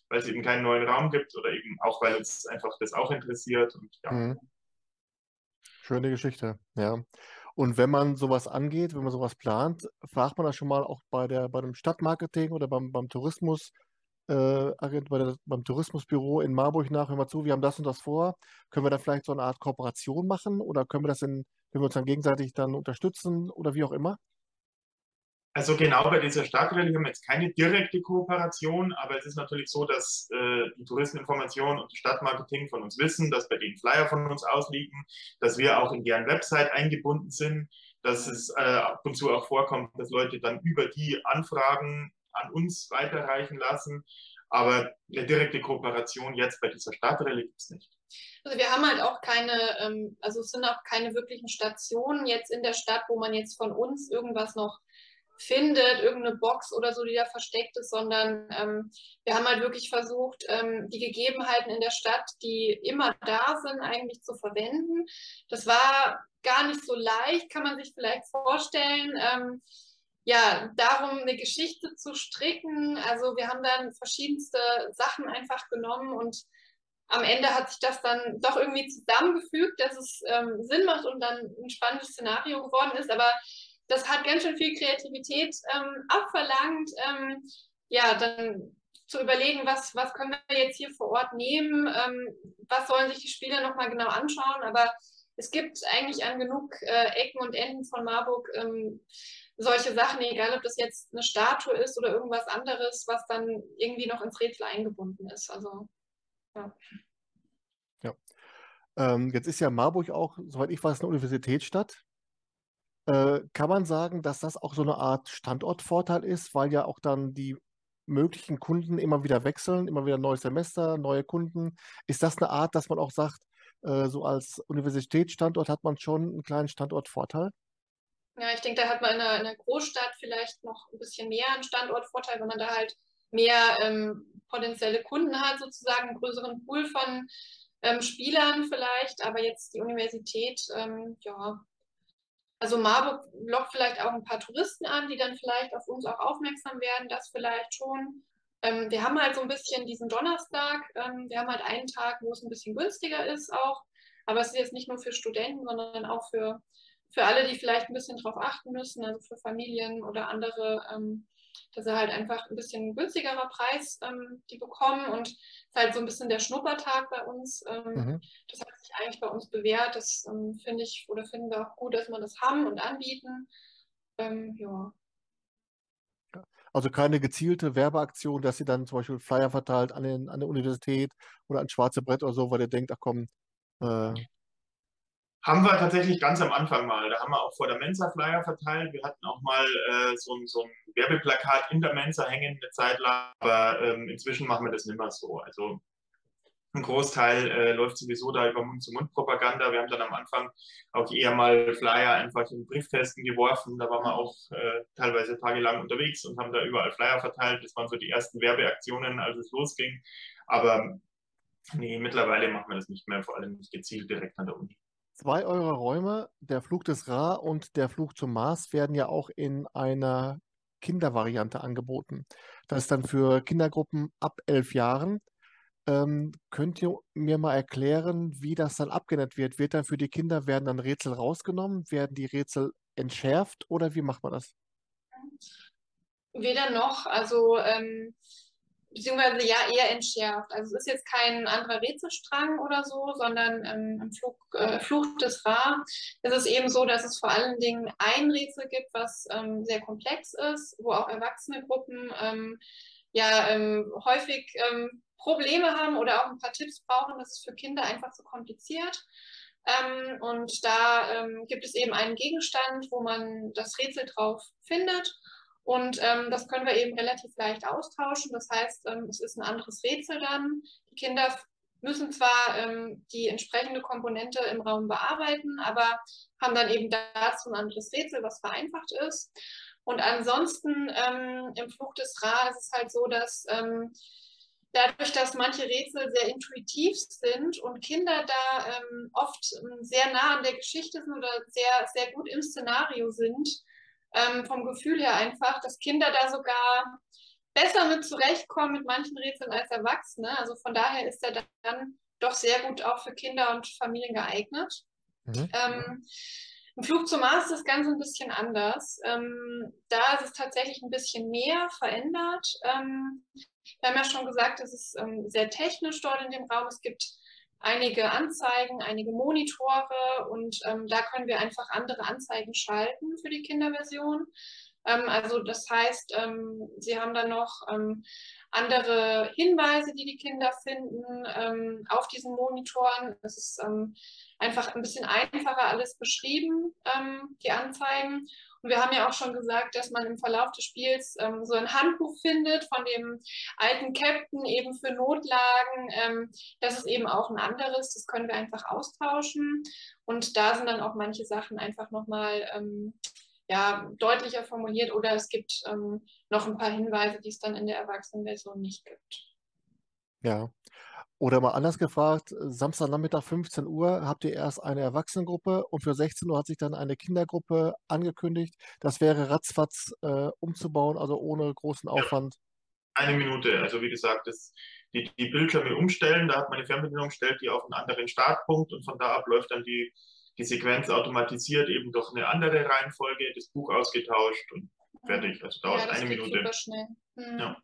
weil es eben keinen neuen Raum gibt oder eben auch, weil uns einfach das auch interessiert. Und, ja. Mhm. Schöne Geschichte, ja. Und wenn man sowas angeht, wenn man sowas plant, fragt man das schon mal auch bei der, bei dem Stadtmarketing oder beim, beim Tourismus, äh, bei der, beim Tourismusbüro in Marburg nach, hör mal zu, wir haben das und das vor. Können wir da vielleicht so eine Art Kooperation machen oder können wir das in, können wir uns dann gegenseitig dann unterstützen oder wie auch immer? Also genau bei dieser Stadtrallye haben wir jetzt keine direkte Kooperation, aber es ist natürlich so, dass äh, die Touristeninformation und Stadtmarketing von uns wissen, dass bei denen Flyer von uns ausliegen, dass wir auch in deren Website eingebunden sind, dass es äh, ab und zu auch vorkommt, dass Leute dann über die Anfragen an uns weiterreichen lassen. Aber eine direkte Kooperation jetzt bei dieser Stadtrallye gibt es nicht. Also wir haben halt auch keine, ähm, also es sind auch keine wirklichen Stationen jetzt in der Stadt, wo man jetzt von uns irgendwas noch findet, irgendeine Box oder so, die da versteckt ist, sondern ähm, wir haben halt wirklich versucht, ähm, die Gegebenheiten in der Stadt, die immer da sind, eigentlich zu verwenden. Das war gar nicht so leicht, kann man sich vielleicht vorstellen. Ähm, ja, darum eine Geschichte zu stricken. Also wir haben dann verschiedenste Sachen einfach genommen und am Ende hat sich das dann doch irgendwie zusammengefügt, dass es ähm, Sinn macht und dann ein spannendes Szenario geworden ist. Aber das hat ganz schön viel Kreativität ähm, abverlangt. Ähm, ja, dann zu überlegen, was, was können wir jetzt hier vor Ort nehmen, ähm, was sollen sich die Spieler nochmal genau anschauen. Aber es gibt eigentlich an genug äh, Ecken und Enden von Marburg ähm, solche Sachen, egal ob das jetzt eine Statue ist oder irgendwas anderes, was dann irgendwie noch ins Rätsel eingebunden ist. Also, ja. Ja. Ähm, jetzt ist ja Marburg auch, soweit ich weiß, eine Universitätsstadt. Äh, kann man sagen, dass das auch so eine Art Standortvorteil ist, weil ja auch dann die möglichen Kunden immer wieder wechseln, immer wieder neues Semester, neue Kunden. Ist das eine Art, dass man auch sagt, äh, so als Universitätsstandort hat man schon einen kleinen Standortvorteil? Ja, ich denke, da hat man in einer, in einer, Großstadt vielleicht noch ein bisschen mehr einen Standortvorteil, wenn man da halt mehr ähm, potenzielle Kunden hat, sozusagen einen größeren Pool von ähm, Spielern vielleicht. Aber jetzt die Universität, ähm, ja, also Marburg lockt vielleicht auch ein paar Touristen an, die dann vielleicht auf uns auch aufmerksam werden, das vielleicht schon. Ähm, wir haben halt so ein bisschen diesen Donnerstag, ähm, wir haben halt einen Tag, wo es ein bisschen günstiger ist auch. Aber es ist jetzt nicht nur für Studenten, sondern auch für für alle, die vielleicht ein bisschen drauf achten müssen, also für Familien oder andere, ähm, dass er halt einfach ein bisschen günstigerer Preis ähm, die bekommen und es ist halt so ein bisschen der Schnuppertag bei uns. Ähm, mhm. Das hat sich eigentlich bei uns bewährt. Das ähm, finde ich oder finden wir auch gut, dass wir das haben und anbieten. Ähm, ja. Also keine gezielte Werbeaktion, dass sie dann zum Beispiel Flyer verteilt an, den, an der Universität oder an Schwarze Brett oder so, weil ihr denkt, ach komm, äh, haben wir tatsächlich ganz am Anfang mal. Da haben wir auch vor der Mensa Flyer verteilt. Wir hatten auch mal äh, so, so, ein Werbeplakat in der Mensa hängen eine Zeit lang, aber ähm, inzwischen machen wir das nicht mehr so. Also ein Großteil äh, läuft sowieso da über Mund-zu-Mund-Propaganda. Wir haben dann am Anfang auch eher mal Flyer einfach in Briefkästen geworfen. Da waren wir auch äh, teilweise tagelang unterwegs und haben da überall Flyer verteilt. Das waren so die ersten Werbeaktionen, als es losging. Aber nee, mittlerweile machen wir das nicht mehr, vor allem nicht gezielt direkt an der Uni. Zwei eurer Räume, der Flug des Ra und der Flug zum Mars, werden ja auch in einer Kindervariante angeboten. Das ist dann für Kindergruppen ab elf Jahren. Ähm, könnt ihr mir mal erklären, wie das dann abgeändert wird? Wird dann für die Kinder, werden dann Rätsel rausgenommen? Werden die Rätsel entschärft oder wie macht man das? Weder noch. Also ähm, beziehungsweise ja eher entschärft. Also es ist jetzt kein anderer Rätselstrang oder so, sondern ähm, im Flug, äh, Fluch des Ra ist es eben so, dass es vor allen Dingen ein Rätsel gibt, was ähm, sehr komplex ist, wo auch erwachsene Gruppen ähm, ja ähm, häufig ähm, Probleme haben oder auch ein paar Tipps brauchen. Das ist für Kinder einfach zu kompliziert. Ähm, und da gibt es eben einen Gegenstand, wo man das Rätsel drauf findet. Und ähm, das können wir eben relativ leicht austauschen. Das heißt, ähm, es ist ein anderes Rätsel dann. Die Kinder müssen zwar ähm, die entsprechende Komponente im Raum bearbeiten, aber haben dann eben dazu ein anderes Rätsel, was vereinfacht ist. Und ansonsten ähm, im Fluch des Ra ist es halt so, dass ähm, dadurch, dass manche Rätsel sehr intuitiv sind und Kinder da ähm, oft sehr nah an der Geschichte sind oder sehr, sehr gut im Szenario sind, ähm, vom Gefühl her einfach, dass Kinder da sogar besser mit zurechtkommen mit manchen Rätseln als Erwachsene. Also von daher ist er dann doch sehr gut auch für Kinder und Familien geeignet. Mhm. Ähm, Im Flug zum Mars ist das Ganze ein bisschen anders. Ähm, da ist es tatsächlich ein bisschen mehr verändert. Ähm, wir haben ja schon gesagt, es ist ähm, sehr technisch dort in dem Raum. Es gibt einige Anzeigen, einige Monitore und ähm, da können wir einfach andere Anzeigen schalten für die Kinderversion. Ähm, also das heißt, ähm, Sie haben dann noch ähm, andere Hinweise, die die Kinder finden ähm, auf diesen Monitoren. Es ist ähm, einfach ein bisschen einfacher alles beschrieben, die Anzeigen. Und wir haben ja auch schon gesagt, dass man im Verlauf des Spiels ähm, so ein Handbuch findet von dem alten Captain eben für Notlagen. Ähm, das ist eben auch ein anderes, das können wir einfach austauschen. Und da sind dann auch manche Sachen einfach nochmal ähm, ja, deutlicher formuliert oder es gibt ähm, noch ein paar Hinweise, die es dann in der Erwachsenenversion nicht gibt. Ja, Oder mal anders gefragt, Samstagnachmittag 15 Uhr habt ihr erst eine Erwachsenengruppe und für 16 Uhr hat sich dann eine Kindergruppe angekündigt. Das wäre ratzfatz äh, umzubauen, also ohne großen Aufwand. Ja, eine Minute. Also wie gesagt, das, die, die Bildschirme umstellen, da hat man eine Fernbedienung, stellt die auf einen anderen Startpunkt und von da ab läuft dann die, die Sequenz automatisiert eben durch eine andere Reihenfolge, das Buch ausgetauscht und fertig. Also dauert ja, eine Minute. Super schnell. Mhm. Ja.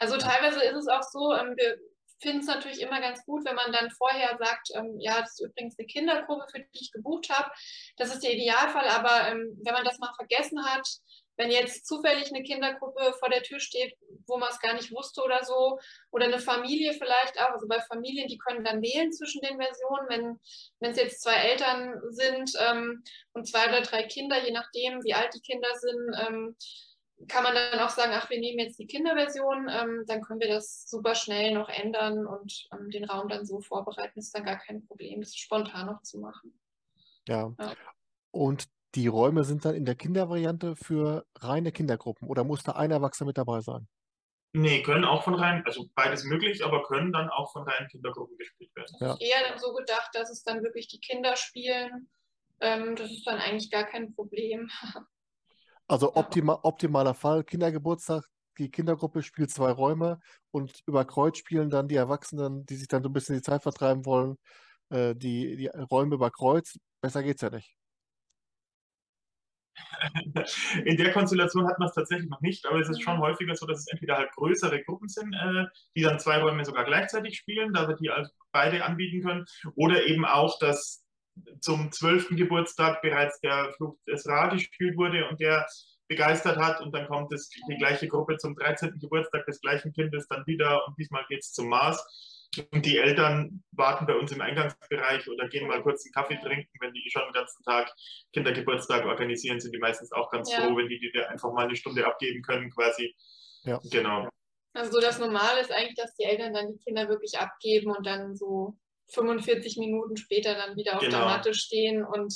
Also teilweise ist es auch so, ähm, wir finden es natürlich immer ganz gut, wenn man dann vorher sagt, ähm, ja, das ist übrigens eine Kindergruppe, für die ich gebucht habe. Das ist der Idealfall, aber ähm, wenn man das mal vergessen hat, wenn jetzt zufällig eine Kindergruppe vor der Tür steht, wo man es gar nicht wusste oder so, oder eine Familie vielleicht auch, also bei Familien, die können dann wählen zwischen den Versionen, wenn wenn es jetzt zwei Eltern sind ähm, und zwei oder drei Kinder, je nachdem, wie alt die Kinder sind, ähm, kann man dann auch sagen, ach, wir nehmen jetzt die Kinderversion, ähm, dann können wir das super schnell noch ändern und ähm, den Raum dann so vorbereiten. Ist dann gar kein Problem, das spontan noch zu machen. Ja. ja. Und die Räume sind dann in der Kindervariante für reine Kindergruppen oder muss da ein Erwachsener mit dabei sein? Nee, können auch von rein, also beides möglich, aber können dann auch von reinen Kindergruppen gespielt werden. Ja. Eher dann so gedacht, dass es dann wirklich die Kinder spielen. Ähm, das ist dann eigentlich gar kein Problem. [LAUGHS] Also optima, optimaler Fall, Kindergeburtstag, die Kindergruppe spielt zwei Räume und über Kreuz spielen dann die Erwachsenen, die sich dann so ein bisschen die Zeit vertreiben wollen, äh, die, die Räume über Kreuz. Besser geht's ja nicht. [LAUGHS] In der Konstellation hat man es tatsächlich noch nicht, aber es ist schon mhm. häufiger so, dass es entweder halt größere Gruppen sind, äh, die dann zwei Räume sogar gleichzeitig spielen, da wir die also beide anbieten können, oder eben auch, dass zum zwölften Geburtstag bereits der Flug des Ra gespielt wurde und der begeistert hat und dann kommt es, die gleiche Gruppe zum 13. Geburtstag des gleichen Kindes dann wieder und diesmal geht es zum Mars. Und die Eltern warten bei uns im Eingangsbereich oder gehen mal kurz einen Kaffee trinken, wenn die schon den ganzen Tag Kindergeburtstag organisieren, sind die meistens auch ganz ja. froh, wenn die dir einfach mal eine Stunde abgeben können, quasi. Ja. Genau. Also das Normale ist eigentlich, dass die Eltern dann die Kinder wirklich abgeben und dann so 45 Minuten später dann wieder auf genau. der Matte stehen und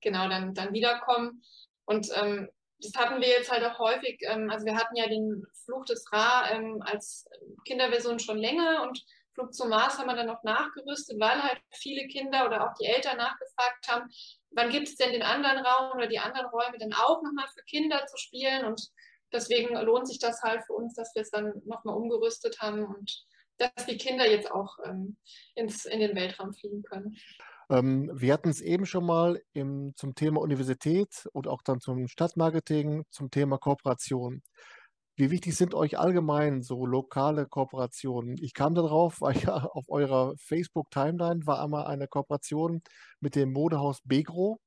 genau dann, dann wiederkommen. Und ähm, das hatten wir jetzt halt auch häufig. Ähm, also wir hatten ja den Fluch des Ra ähm, als Kinderversion schon länger und Flug zum Mars haben wir dann noch nachgerüstet, weil halt viele Kinder oder auch die Eltern nachgefragt haben, wann gibt es denn den anderen Raum oder die anderen Räume dann auch nochmal für Kinder zu spielen. Und deswegen lohnt sich das halt für uns, dass wir es dann nochmal umgerüstet haben und dass die Kinder jetzt auch ähm, ins, in den Weltraum fliegen können. Ähm, wir hatten es eben schon mal im, zum Thema Universität und auch dann zum Stadtmarketing, zum Thema Kooperation. Wie wichtig sind euch allgemein so lokale Kooperationen? Ich kam darauf, weil ja auf eurer Facebook-Timeline war einmal eine Kooperation mit dem Modehaus Begro.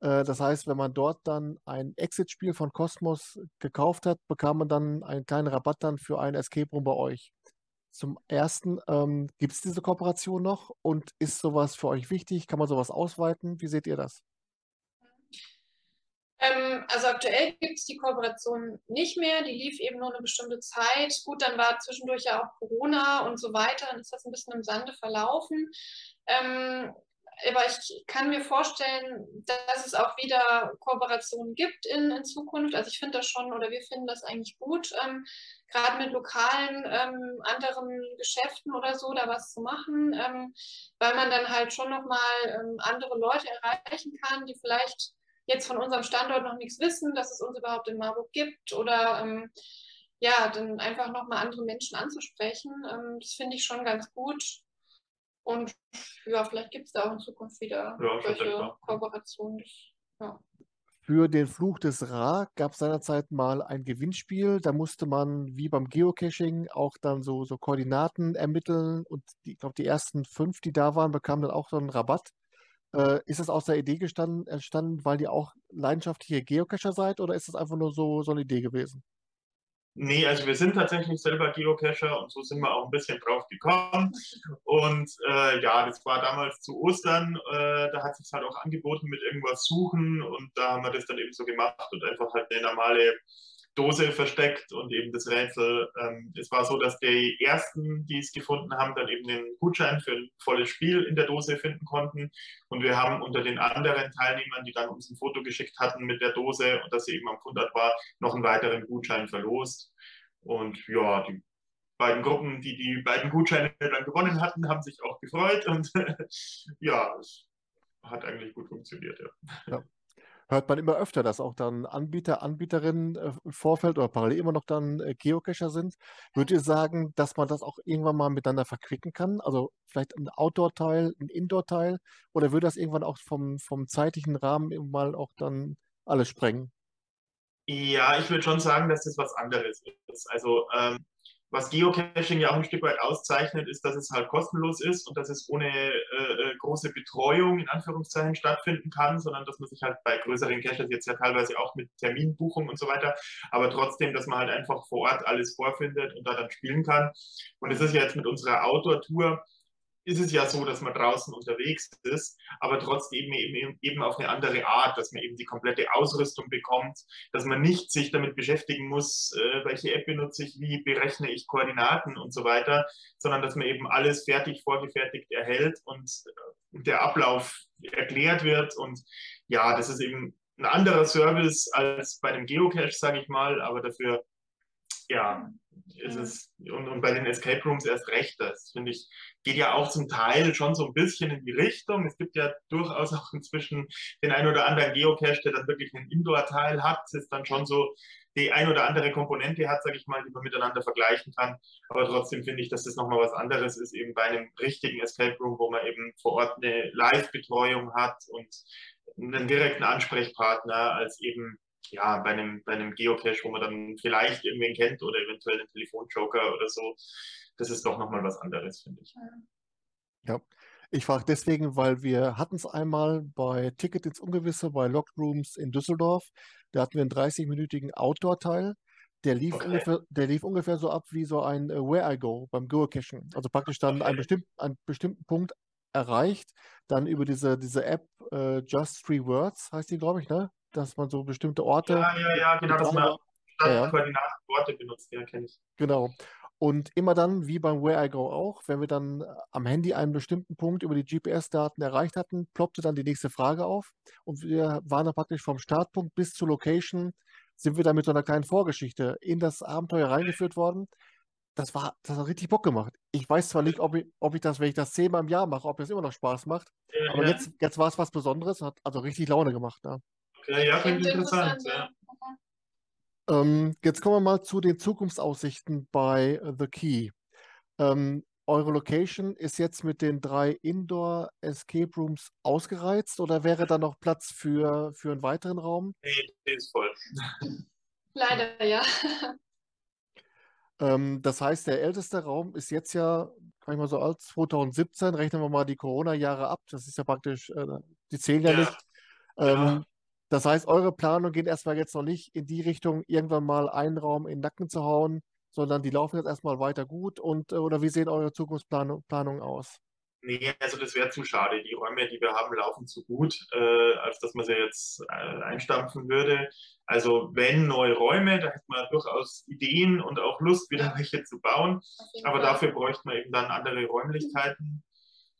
Äh, das heißt, wenn man dort dann ein Exit-Spiel von Cosmos gekauft hat, bekam man dann einen kleinen Rabatt dann für ein Escape Room bei euch. Zum ersten, ähm, gibt es diese Kooperation noch und ist sowas für euch wichtig? Kann man sowas ausweiten? Wie seht ihr das? Ähm, also aktuell gibt es die Kooperation nicht mehr, die lief eben nur eine bestimmte Zeit. Gut, dann war zwischendurch ja auch Corona und so weiter, dann ist das ein bisschen im Sande verlaufen. Ähm, aber ich kann mir vorstellen, dass es auch wieder Kooperationen gibt in, in Zukunft. Also ich finde das schon, oder wir finden das eigentlich gut, ähm, gerade mit lokalen ähm, anderen Geschäften oder so da was zu machen, ähm, weil man dann halt schon nochmal ähm, andere Leute erreichen kann, die vielleicht jetzt von unserem Standort noch nichts wissen, dass es uns überhaupt in Marburg gibt oder ähm, ja, dann einfach nochmal andere Menschen anzusprechen. Ähm, das finde ich schon ganz gut. Und ja, vielleicht gibt es da auch in Zukunft wieder ja, solche Kooperationen. Ja. Für den Fluch des Ra gab es seinerzeit mal ein Gewinnspiel. Da musste man wie beim Geocaching auch dann so, so Koordinaten ermitteln. Und die, ich glaube, die ersten fünf, die da waren, bekamen dann auch so einen Rabatt. Äh, ist das aus der Idee gestanden, entstanden, weil ihr auch leidenschaftliche Geocacher seid oder ist das einfach nur so, so eine Idee gewesen? Nee, also wir sind tatsächlich selber Geocacher und so sind wir auch ein bisschen drauf gekommen. Und äh, ja, das war damals zu Ostern, äh, da hat sich halt auch angeboten mit irgendwas suchen und da haben wir das dann eben so gemacht und einfach halt eine normale Dose versteckt und eben das Rätsel. Ähm, es war so, dass die ersten, die es gefunden haben, dann eben den Gutschein für ein volles Spiel in der Dose finden konnten. Und wir haben unter den anderen Teilnehmern, die dann uns ein Foto geschickt hatten mit der Dose und dass sie eben am Fundort war, noch einen weiteren Gutschein verlost. Und ja, die beiden Gruppen, die die beiden Gutscheine dann gewonnen hatten, haben sich auch gefreut und [LAUGHS] ja, es hat eigentlich gut funktioniert. Ja. ja. Hört man immer öfter, dass auch dann Anbieter, Anbieterinnen äh, im Vorfeld oder parallel immer noch dann äh, Geocacher sind. Würdet ihr sagen, dass man das auch irgendwann mal miteinander verquicken kann? Also vielleicht ein Outdoor-Teil, ein Indoor-Teil? Oder würde das irgendwann auch vom, vom zeitlichen Rahmen mal auch dann alles sprengen? Ja, ich würde schon sagen, dass das was anderes ist. Also ähm, was Geocaching ja auch ein Stück weit auszeichnet, ist, dass es halt kostenlos ist und dass es ohne äh, äh, große Betreuung in Anführungszeichen stattfinden kann, sondern dass man sich halt bei größeren Caches jetzt ja teilweise auch mit Terminbuchung und so weiter, aber trotzdem, dass man halt einfach vor Ort alles vorfindet und da dann spielen kann. Und es ist ja jetzt mit unserer Outdoor-Tour ist es ja so, dass man draußen unterwegs ist, aber trotzdem eben, eben auf eine andere Art, dass man eben die komplette Ausrüstung bekommt, dass man nicht sich damit beschäftigen muss, äh, welche App benutze ich, wie berechne ich Koordinaten und so weiter, sondern dass man eben alles fertig vorgefertigt erhält und äh, der Ablauf erklärt wird. Und ja, das ist eben ein anderer Service als bei einem Geocache, sage ich mal, aber dafür ja, ist es, und, und bei den Escape Rooms erst recht, das finde ich, geht ja auch zum Teil schon so ein bisschen in die Richtung. Es gibt ja durchaus auch inzwischen den ein oder anderen Geocache, der dann wirklich einen Indoor-Teil hat, das ist dann schon so die ein oder andere Komponente hat, sage ich mal, die man miteinander vergleichen kann. Aber trotzdem finde ich, dass das nochmal was anderes ist, eben bei einem richtigen Escape Room, wo man eben vor Ort eine Live-Betreuung hat und einen direkten Ansprechpartner, als eben ja, bei einem, bei einem Geocache, wo man dann vielleicht irgendwen kennt oder eventuell einen Telefonjoker oder so, das ist doch nochmal was anderes, finde ich. Ja, ich frage deswegen, weil wir hatten es einmal bei Ticket ins Ungewisse, bei Locked Rooms in Düsseldorf. Da hatten wir einen 30-minütigen Outdoor-Teil. Der lief, okay. ungefähr, der lief ungefähr so ab wie so ein uh, Where I Go beim Geocachen. Also praktisch dann okay. einen, bestimmten, einen bestimmten Punkt erreicht, dann über diese, diese App uh, Just Three Words, heißt die, glaube ich, ne? Dass man so bestimmte Orte. Ja, ja, ja, genau, dass man Stadtkoordinaten ja. Benutzt, ja, kenne ich. Genau. Und immer dann, wie beim Where I Go auch, wenn wir dann äh, am Handy einen bestimmten Punkt über die GPS-Daten erreicht hatten, ploppte dann die nächste Frage auf. Und wir waren dann praktisch vom Startpunkt bis zur Location, sind wir dann mit so einer kleinen Vorgeschichte in das Abenteuer reingeführt worden. Das war, das hat richtig Bock gemacht. Ich weiß zwar nicht, ob ich, ob ich das, wenn ich das zehnmal im Jahr mache, ob das immer noch Spaß macht. Ja, aber ja. jetzt, jetzt war es was Besonderes, hat also richtig Laune gemacht. Ja. Okay, ja, klingt interessant. Ja. Ähm, jetzt kommen wir mal zu den Zukunftsaussichten bei The Key. Ähm, eure Location ist jetzt mit den drei Indoor Escape Rooms ausgereizt oder wäre da noch Platz für, für einen weiteren Raum? Nee, die ist voll. [LAUGHS] Leider, ja. Ähm, das heißt, der älteste Raum ist jetzt ja, kann ich mal so als 2017, rechnen wir mal die Corona-Jahre ab. Das ist ja praktisch, äh, die zählen ja, ja. nicht. Ähm, das heißt, eure Planung geht erstmal jetzt noch nicht in die Richtung, irgendwann mal einen Raum in den Nacken zu hauen, sondern die laufen jetzt erstmal weiter gut und äh, oder wie sehen eure Zukunftsplanungen aus? Nee, also das wäre zu schade. Die Räume, die wir haben, laufen zu gut, äh, als dass man sie jetzt äh, einstampfen würde. Also wenn neue Räume, da hätte man durchaus Ideen und auch Lust, wieder welche zu bauen. Aber dafür bräuchte man eben dann andere Räumlichkeiten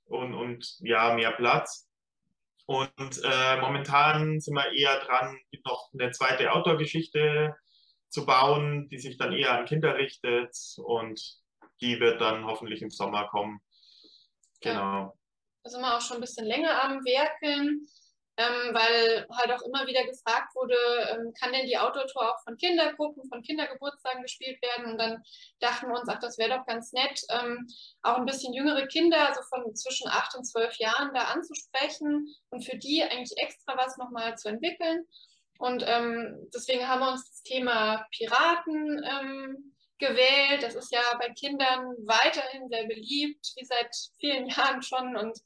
und, und ja, mehr Platz. Und äh, momentan sind wir eher dran, noch eine zweite Outdoor-Geschichte zu bauen, die sich dann eher an Kinder richtet und die wird dann hoffentlich im Sommer kommen. Genau. Ja. Da sind wir auch schon ein bisschen länger am Werkeln ähm, weil halt auch immer wieder gefragt wurde, ähm, kann denn die Outdoor-Tour auch von Kindergruppen, von Kindergeburtstagen gespielt werden? Und dann dachten wir uns, ach, das wäre doch ganz nett, ähm, auch ein bisschen jüngere Kinder, also von zwischen acht und zwölf Jahren, da anzusprechen und für die eigentlich extra was nochmal zu entwickeln. Und ähm, deswegen haben wir uns das Thema Piraten ähm, gewählt. Das ist ja bei Kindern weiterhin sehr beliebt, wie seit vielen [LAUGHS] Jahren schon. Und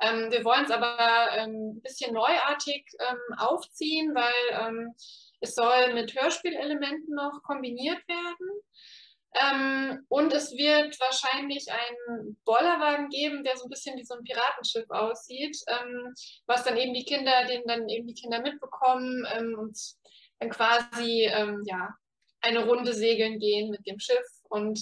ähm, wir wollen es aber ähm, ein bisschen neuartig ähm, aufziehen, weil ähm, es soll mit Hörspielelementen noch kombiniert werden. Ähm, und es wird wahrscheinlich einen Bollerwagen geben, der so ein bisschen wie so ein Piratenschiff aussieht, ähm, was dann eben die Kinder, den dann eben die Kinder mitbekommen und dann quasi ja, eine Runde segeln gehen mit dem Schiff und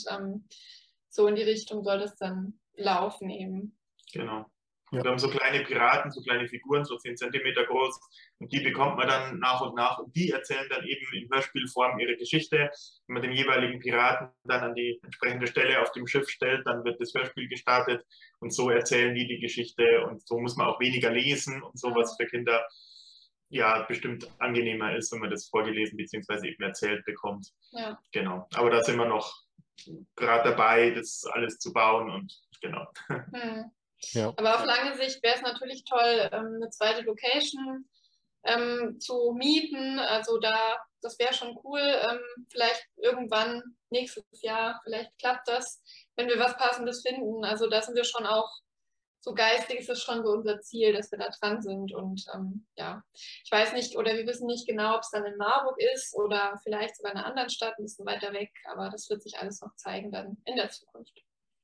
so in die Richtung soll es dann laufen eben. Genau. Ja. Wir haben so kleine Piraten, so kleine Figuren, so 10 Zentimeter groß. Und die bekommt man dann nach und nach. Und die erzählen dann eben in Hörspielform ihre Geschichte. Wenn man den jeweiligen Piraten dann an die entsprechende Stelle auf dem Schiff stellt, dann wird das Hörspiel gestartet. Und so erzählen die die Geschichte. Und so muss man auch weniger lesen und sowas für Kinder ja bestimmt angenehmer ist, wenn man das vorgelesen bzw. eben erzählt bekommt. Ja. Genau. Aber da sind wir noch gerade dabei, das alles zu bauen und genau. Hm. Ja. Aber auf lange Sicht wäre es natürlich toll, ähm, eine zweite Location ähm, zu mieten. Also da, das wäre schon cool. Ähm, vielleicht irgendwann nächstes Jahr, vielleicht klappt das, wenn wir was Passendes finden. Also da sind wir schon auch so geistig ist es schon so unser Ziel, dass wir da dran sind. Und ähm, ja, ich weiß nicht, oder wir wissen nicht genau, ob es dann in Marburg ist oder vielleicht sogar in einer anderen Stadt, ein bisschen weiter weg. Aber das wird sich alles noch zeigen dann in der Zukunft.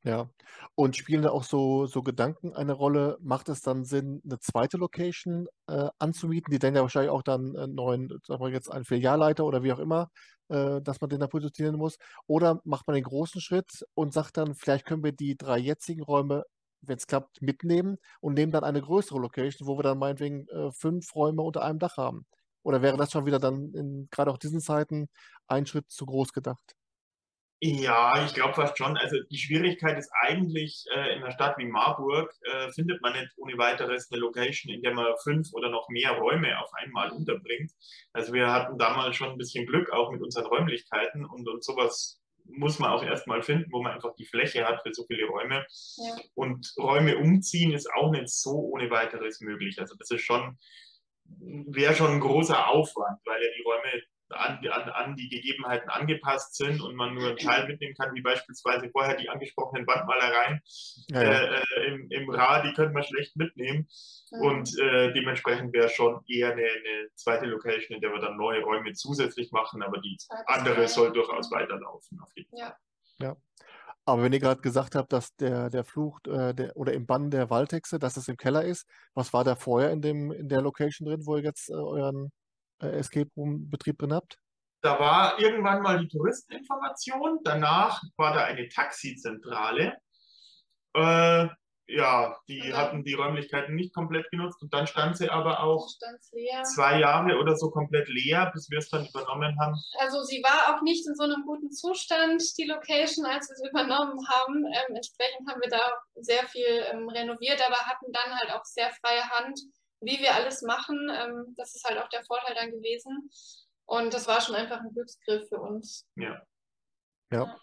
Ja, und spielen da auch so, so Gedanken eine Rolle? Macht es dann Sinn, eine zweite Location äh, anzumieten, die dann ja wahrscheinlich auch dann einen neuen, sagen wir jetzt einen Filialleiter oder wie auch immer, äh, dass man den da positionieren muss? Oder macht man den großen Schritt und sagt dann, vielleicht können wir die drei jetzigen Räume, wenn es klappt, mitnehmen und nehmen dann eine größere Location, wo wir dann meinetwegen äh, fünf Räume unter einem Dach haben? Oder wäre das schon wieder dann in gerade auch diesen Zeiten ein Schritt zu groß gedacht? Ja, ich glaube fast schon. Also die Schwierigkeit ist eigentlich, äh, in einer Stadt wie Marburg äh, findet man nicht ohne weiteres eine Location, in der man fünf oder noch mehr Räume auf einmal unterbringt. Also wir hatten damals schon ein bisschen Glück auch mit unseren Räumlichkeiten und, und sowas muss man auch erstmal finden, wo man einfach die Fläche hat für so viele Räume. Ja. Und Räume umziehen ist auch nicht so ohne weiteres möglich. Also das ist schon, wäre schon ein großer Aufwand, weil ja die Räume an, an, an die Gegebenheiten angepasst sind und man nur einen Teil mitnehmen kann, wie beispielsweise vorher die angesprochenen Wandmalereien ja, ja. Äh, äh im, im Ra, die könnte man schlecht mitnehmen. Mhm. Und äh, dementsprechend wäre schon eher eine, eine, zweite Location, in der wir dann neue Räume zusätzlich machen, aber die andere soll durchaus weiterlaufen. Auf jeden Fall. Ja. ja. Aber wenn ihr gerade gesagt habt, dass der, der Fluch äh, der, oder im Bann der Waldhexe, dass es im Keller ist, was war da vorher in, dem, in der Location drin, wo ihr jetzt äh, euren äh, Escape Room Betrieb drin habt? Da war irgendwann mal die Touristeninformation, danach war da eine Taxizentrale. Äh, ja, die okay. hatten die Räumlichkeiten nicht komplett genutzt und dann stand sie aber auch zwei Jahre oder so komplett leer, bis wir es dann übernommen haben. Also sie war auch nicht in so einem guten Zustand, die Location, als wir es übernommen haben. Ähm, entsprechend haben wir da sehr viel ähm, renoviert, aber hatten dann halt auch sehr freie Hand, wie wir alles machen. Ähm, das ist halt auch der Vorteil dann gewesen. Und das war schon einfach ein Glücksgriff für uns. Ja. Ja. ja.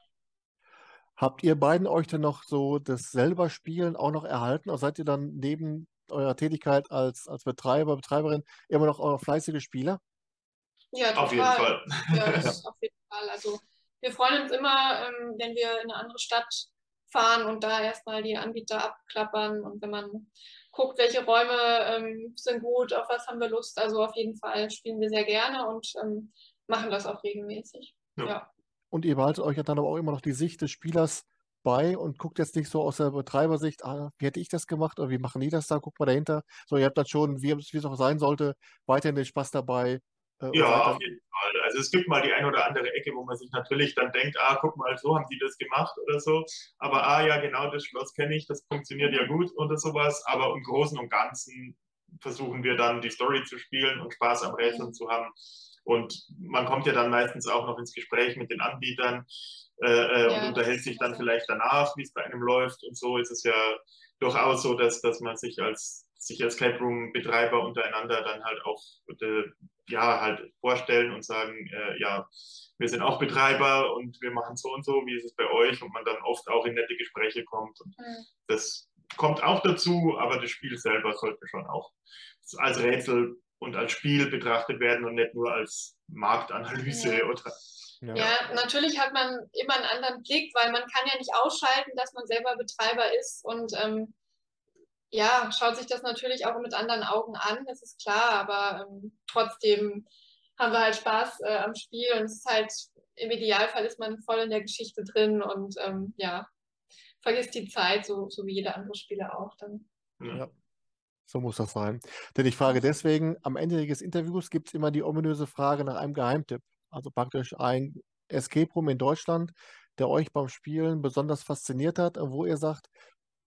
Habt ihr beiden euch denn noch so das selber Spielen auch noch erhalten? Oder seid ihr dann neben eurer Tätigkeit als, als Betreiber, Betreiberin immer noch eure fleißige Spieler? Ja, total. Auf jeden Fall. Ja, [LAUGHS] auf jeden Fall. Also wir freuen uns immer, ähm, wenn wir in eine andere Stadt fahren und da erstmal die Anbieter abklappern und wenn man guckt, welche Räume ähm, sind gut, auf was haben wir Lust. Also auf jeden Fall spielen wir sehr gerne und ähm, machen das auch regelmäßig. Ja. ja. Und ihr behaltet euch ja dann aber auch immer noch die Sicht des Spielers bei und guckt jetzt nicht so aus der Betreibersicht, ah, wie hätte ich das gemacht oder wie machen die das da, guckt mal dahinter. So, ihr habt dann schon, wie, wie es auch sein sollte, weiterhin den Spaß dabei. Äh, ja, auf jeden Fall. Also es gibt mal die ein oder andere Ecke, wo man sich natürlich dann denkt, ah, guck mal, so haben die das gemacht oder so. Aber ah ja, genau, das Schloss kenne ich, das funktioniert ja gut oder sowas. Aber im Großen und Ganzen versuchen wir dann die Story zu spielen und Spaß am Rätseln zu haben. Und man kommt ja dann meistens auch noch ins Gespräch mit den Anbietern äh, äh ja, und unterhält sich dann vielleicht danach, wie es bei einem läuft. Und so ist es ja durchaus so, dass, dass man sich als sich als Escape Room Betreiber untereinander dann halt auch äh, ja halt vorstellen und sagen, äh, ja, wir sind auch Betreiber und wir machen so und so, wie ist es bei euch? Und man dann oft auch in nette Gespräche kommt. Und mhm. das kommt auch dazu, aber das Spiel selber sollte schon auch als Rätsel und als Spiel betrachtet werden und nicht nur als Marktanalyse ja. oder ja. ja. natürlich hat man immer einen anderen Blick, weil man kann ja nicht ausschalten, dass man selber Betreiber ist und ähm, ja, schaut sich das natürlich auch mit anderen Augen an, das ist klar, aber ähm, trotzdem haben wir halt Spaß äh, am Spiel und es ist halt, im Idealfall ist man voll in der Geschichte drin und ähm, ja, vergisst die Zeit, so, so wie jeder andere Spieler auch dann. Ja. So muss das sein. Denn ich frage deswegen, am Ende des Interviews gibt es immer die ominöse Frage nach einem Geheimtipp. Also praktisch ein Escape Room in Deutschland, der euch beim Spielen besonders fasziniert hat, wo ihr sagt,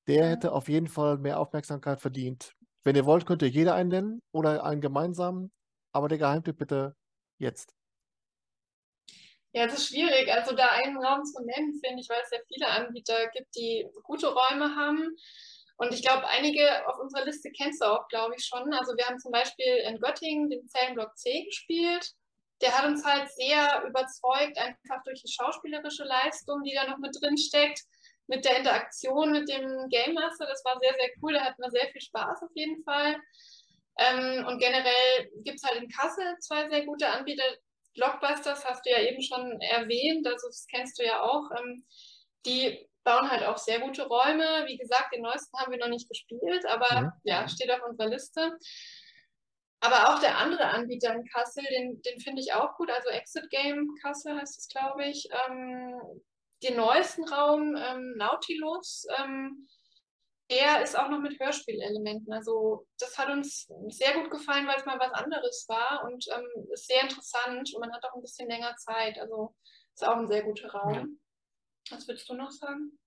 der hätte auf jeden Fall mehr Aufmerksamkeit verdient. Wenn ihr wollt, könnt ihr jeder einen nennen oder einen gemeinsamen, aber der Geheimtipp bitte jetzt. Ja, es ist schwierig. Also da einen Raum zu nennen, finde ich, weil es ja viele Anbieter gibt, die gute Räume haben. Und ich glaube, einige auf unserer Liste kennst du auch, glaube ich, schon. Also wir haben zum Beispiel in Göttingen den Zellenblock C gespielt. Der hat uns halt sehr überzeugt, einfach durch die schauspielerische Leistung, die da noch mit drin steckt mit der Interaktion mit dem Game Master. Das war sehr, sehr cool. Da hatten wir sehr viel Spaß auf jeden Fall. Ähm, und generell gibt es halt in Kassel zwei sehr gute Anbieter. Blockbusters hast du ja eben schon erwähnt, also das kennst du ja auch. Ähm, die bauen halt auch sehr gute Räume. Wie gesagt, den neuesten haben wir noch nicht gespielt, aber mhm. ja, steht auf unserer Liste. Aber auch der andere Anbieter in Kassel, den, den finde ich auch gut. Also Exit Game Kassel heißt es, glaube ich. Ähm, den neuesten Raum, ähm, Nautilus, ähm, der ist auch noch mit Hörspielelementen. Also das hat uns sehr gut gefallen, weil es mal was anderes war und ähm, ist sehr interessant und man hat auch ein bisschen länger Zeit. Also ist auch ein sehr guter Raum. Ja. Was würdest du noch sagen?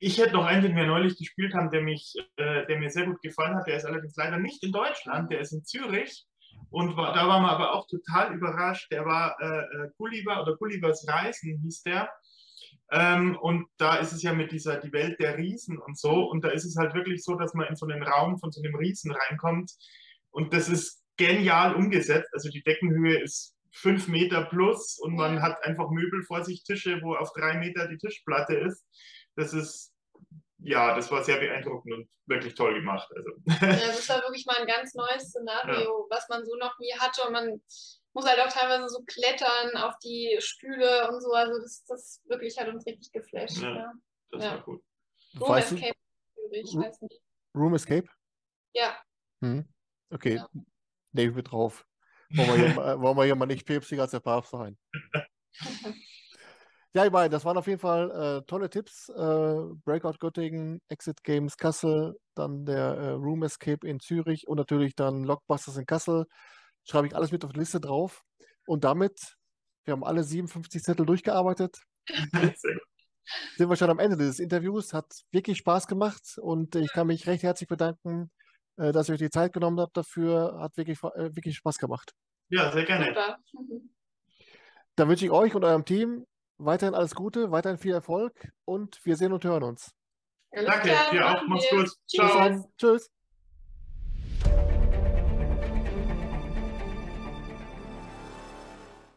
Ich hätte noch einen, den wir neulich gespielt haben, der, mich, äh, der mir sehr gut gefallen hat. Der ist allerdings leider nicht in Deutschland, der ist in Zürich. Und war, da waren wir aber auch total überrascht. Der war äh, äh Gulliver oder Gullivers Reisen hieß der. Ähm, und da ist es ja mit dieser, die Welt der Riesen und so. Und da ist es halt wirklich so, dass man in so einen Raum von so einem Riesen reinkommt. Und das ist genial umgesetzt. Also die Deckenhöhe ist fünf Meter plus und man hat einfach Möbel vor sich, Tische, wo auf drei Meter die Tischplatte ist. Das ist, ja, das war sehr beeindruckend und wirklich toll gemacht. Also. Ja, [LAUGHS] das war wirklich mal ein ganz neues Szenario, ja. was man so noch nie hatte. Und man muss halt auch teilweise so klettern auf die Stühle und so. Also das, das wirklich hat uns richtig geflasht. Ja, ja. das ja. war gut. Room weißt Escape, ich weiß nicht. Room Escape? Ja. Hm. Okay, ja. nehmen wir drauf. Wollen wir, hier, wollen wir hier mal nicht päpstiger als der Papst sein. Ja, ihr beiden, das waren auf jeden Fall äh, tolle Tipps. Äh, Breakout Göttingen, Exit Games Kassel, dann der äh, Room Escape in Zürich und natürlich dann Lockbusters in Kassel schreibe ich alles mit auf die Liste drauf. Und damit, wir haben alle 57 Zettel durchgearbeitet. [LAUGHS] sind wir schon am Ende dieses Interviews. Hat wirklich Spaß gemacht und ich kann mich recht herzlich bedanken, äh, dass ihr euch die Zeit genommen habt dafür. Hat wirklich, äh, wirklich Spaß gemacht. Ja, sehr gerne. Dann wünsche ich euch und eurem Team weiterhin alles Gute, weiterhin viel Erfolg und wir sehen und hören uns. Danke, dir auch. Mach's gut. Ciao. Tschüss.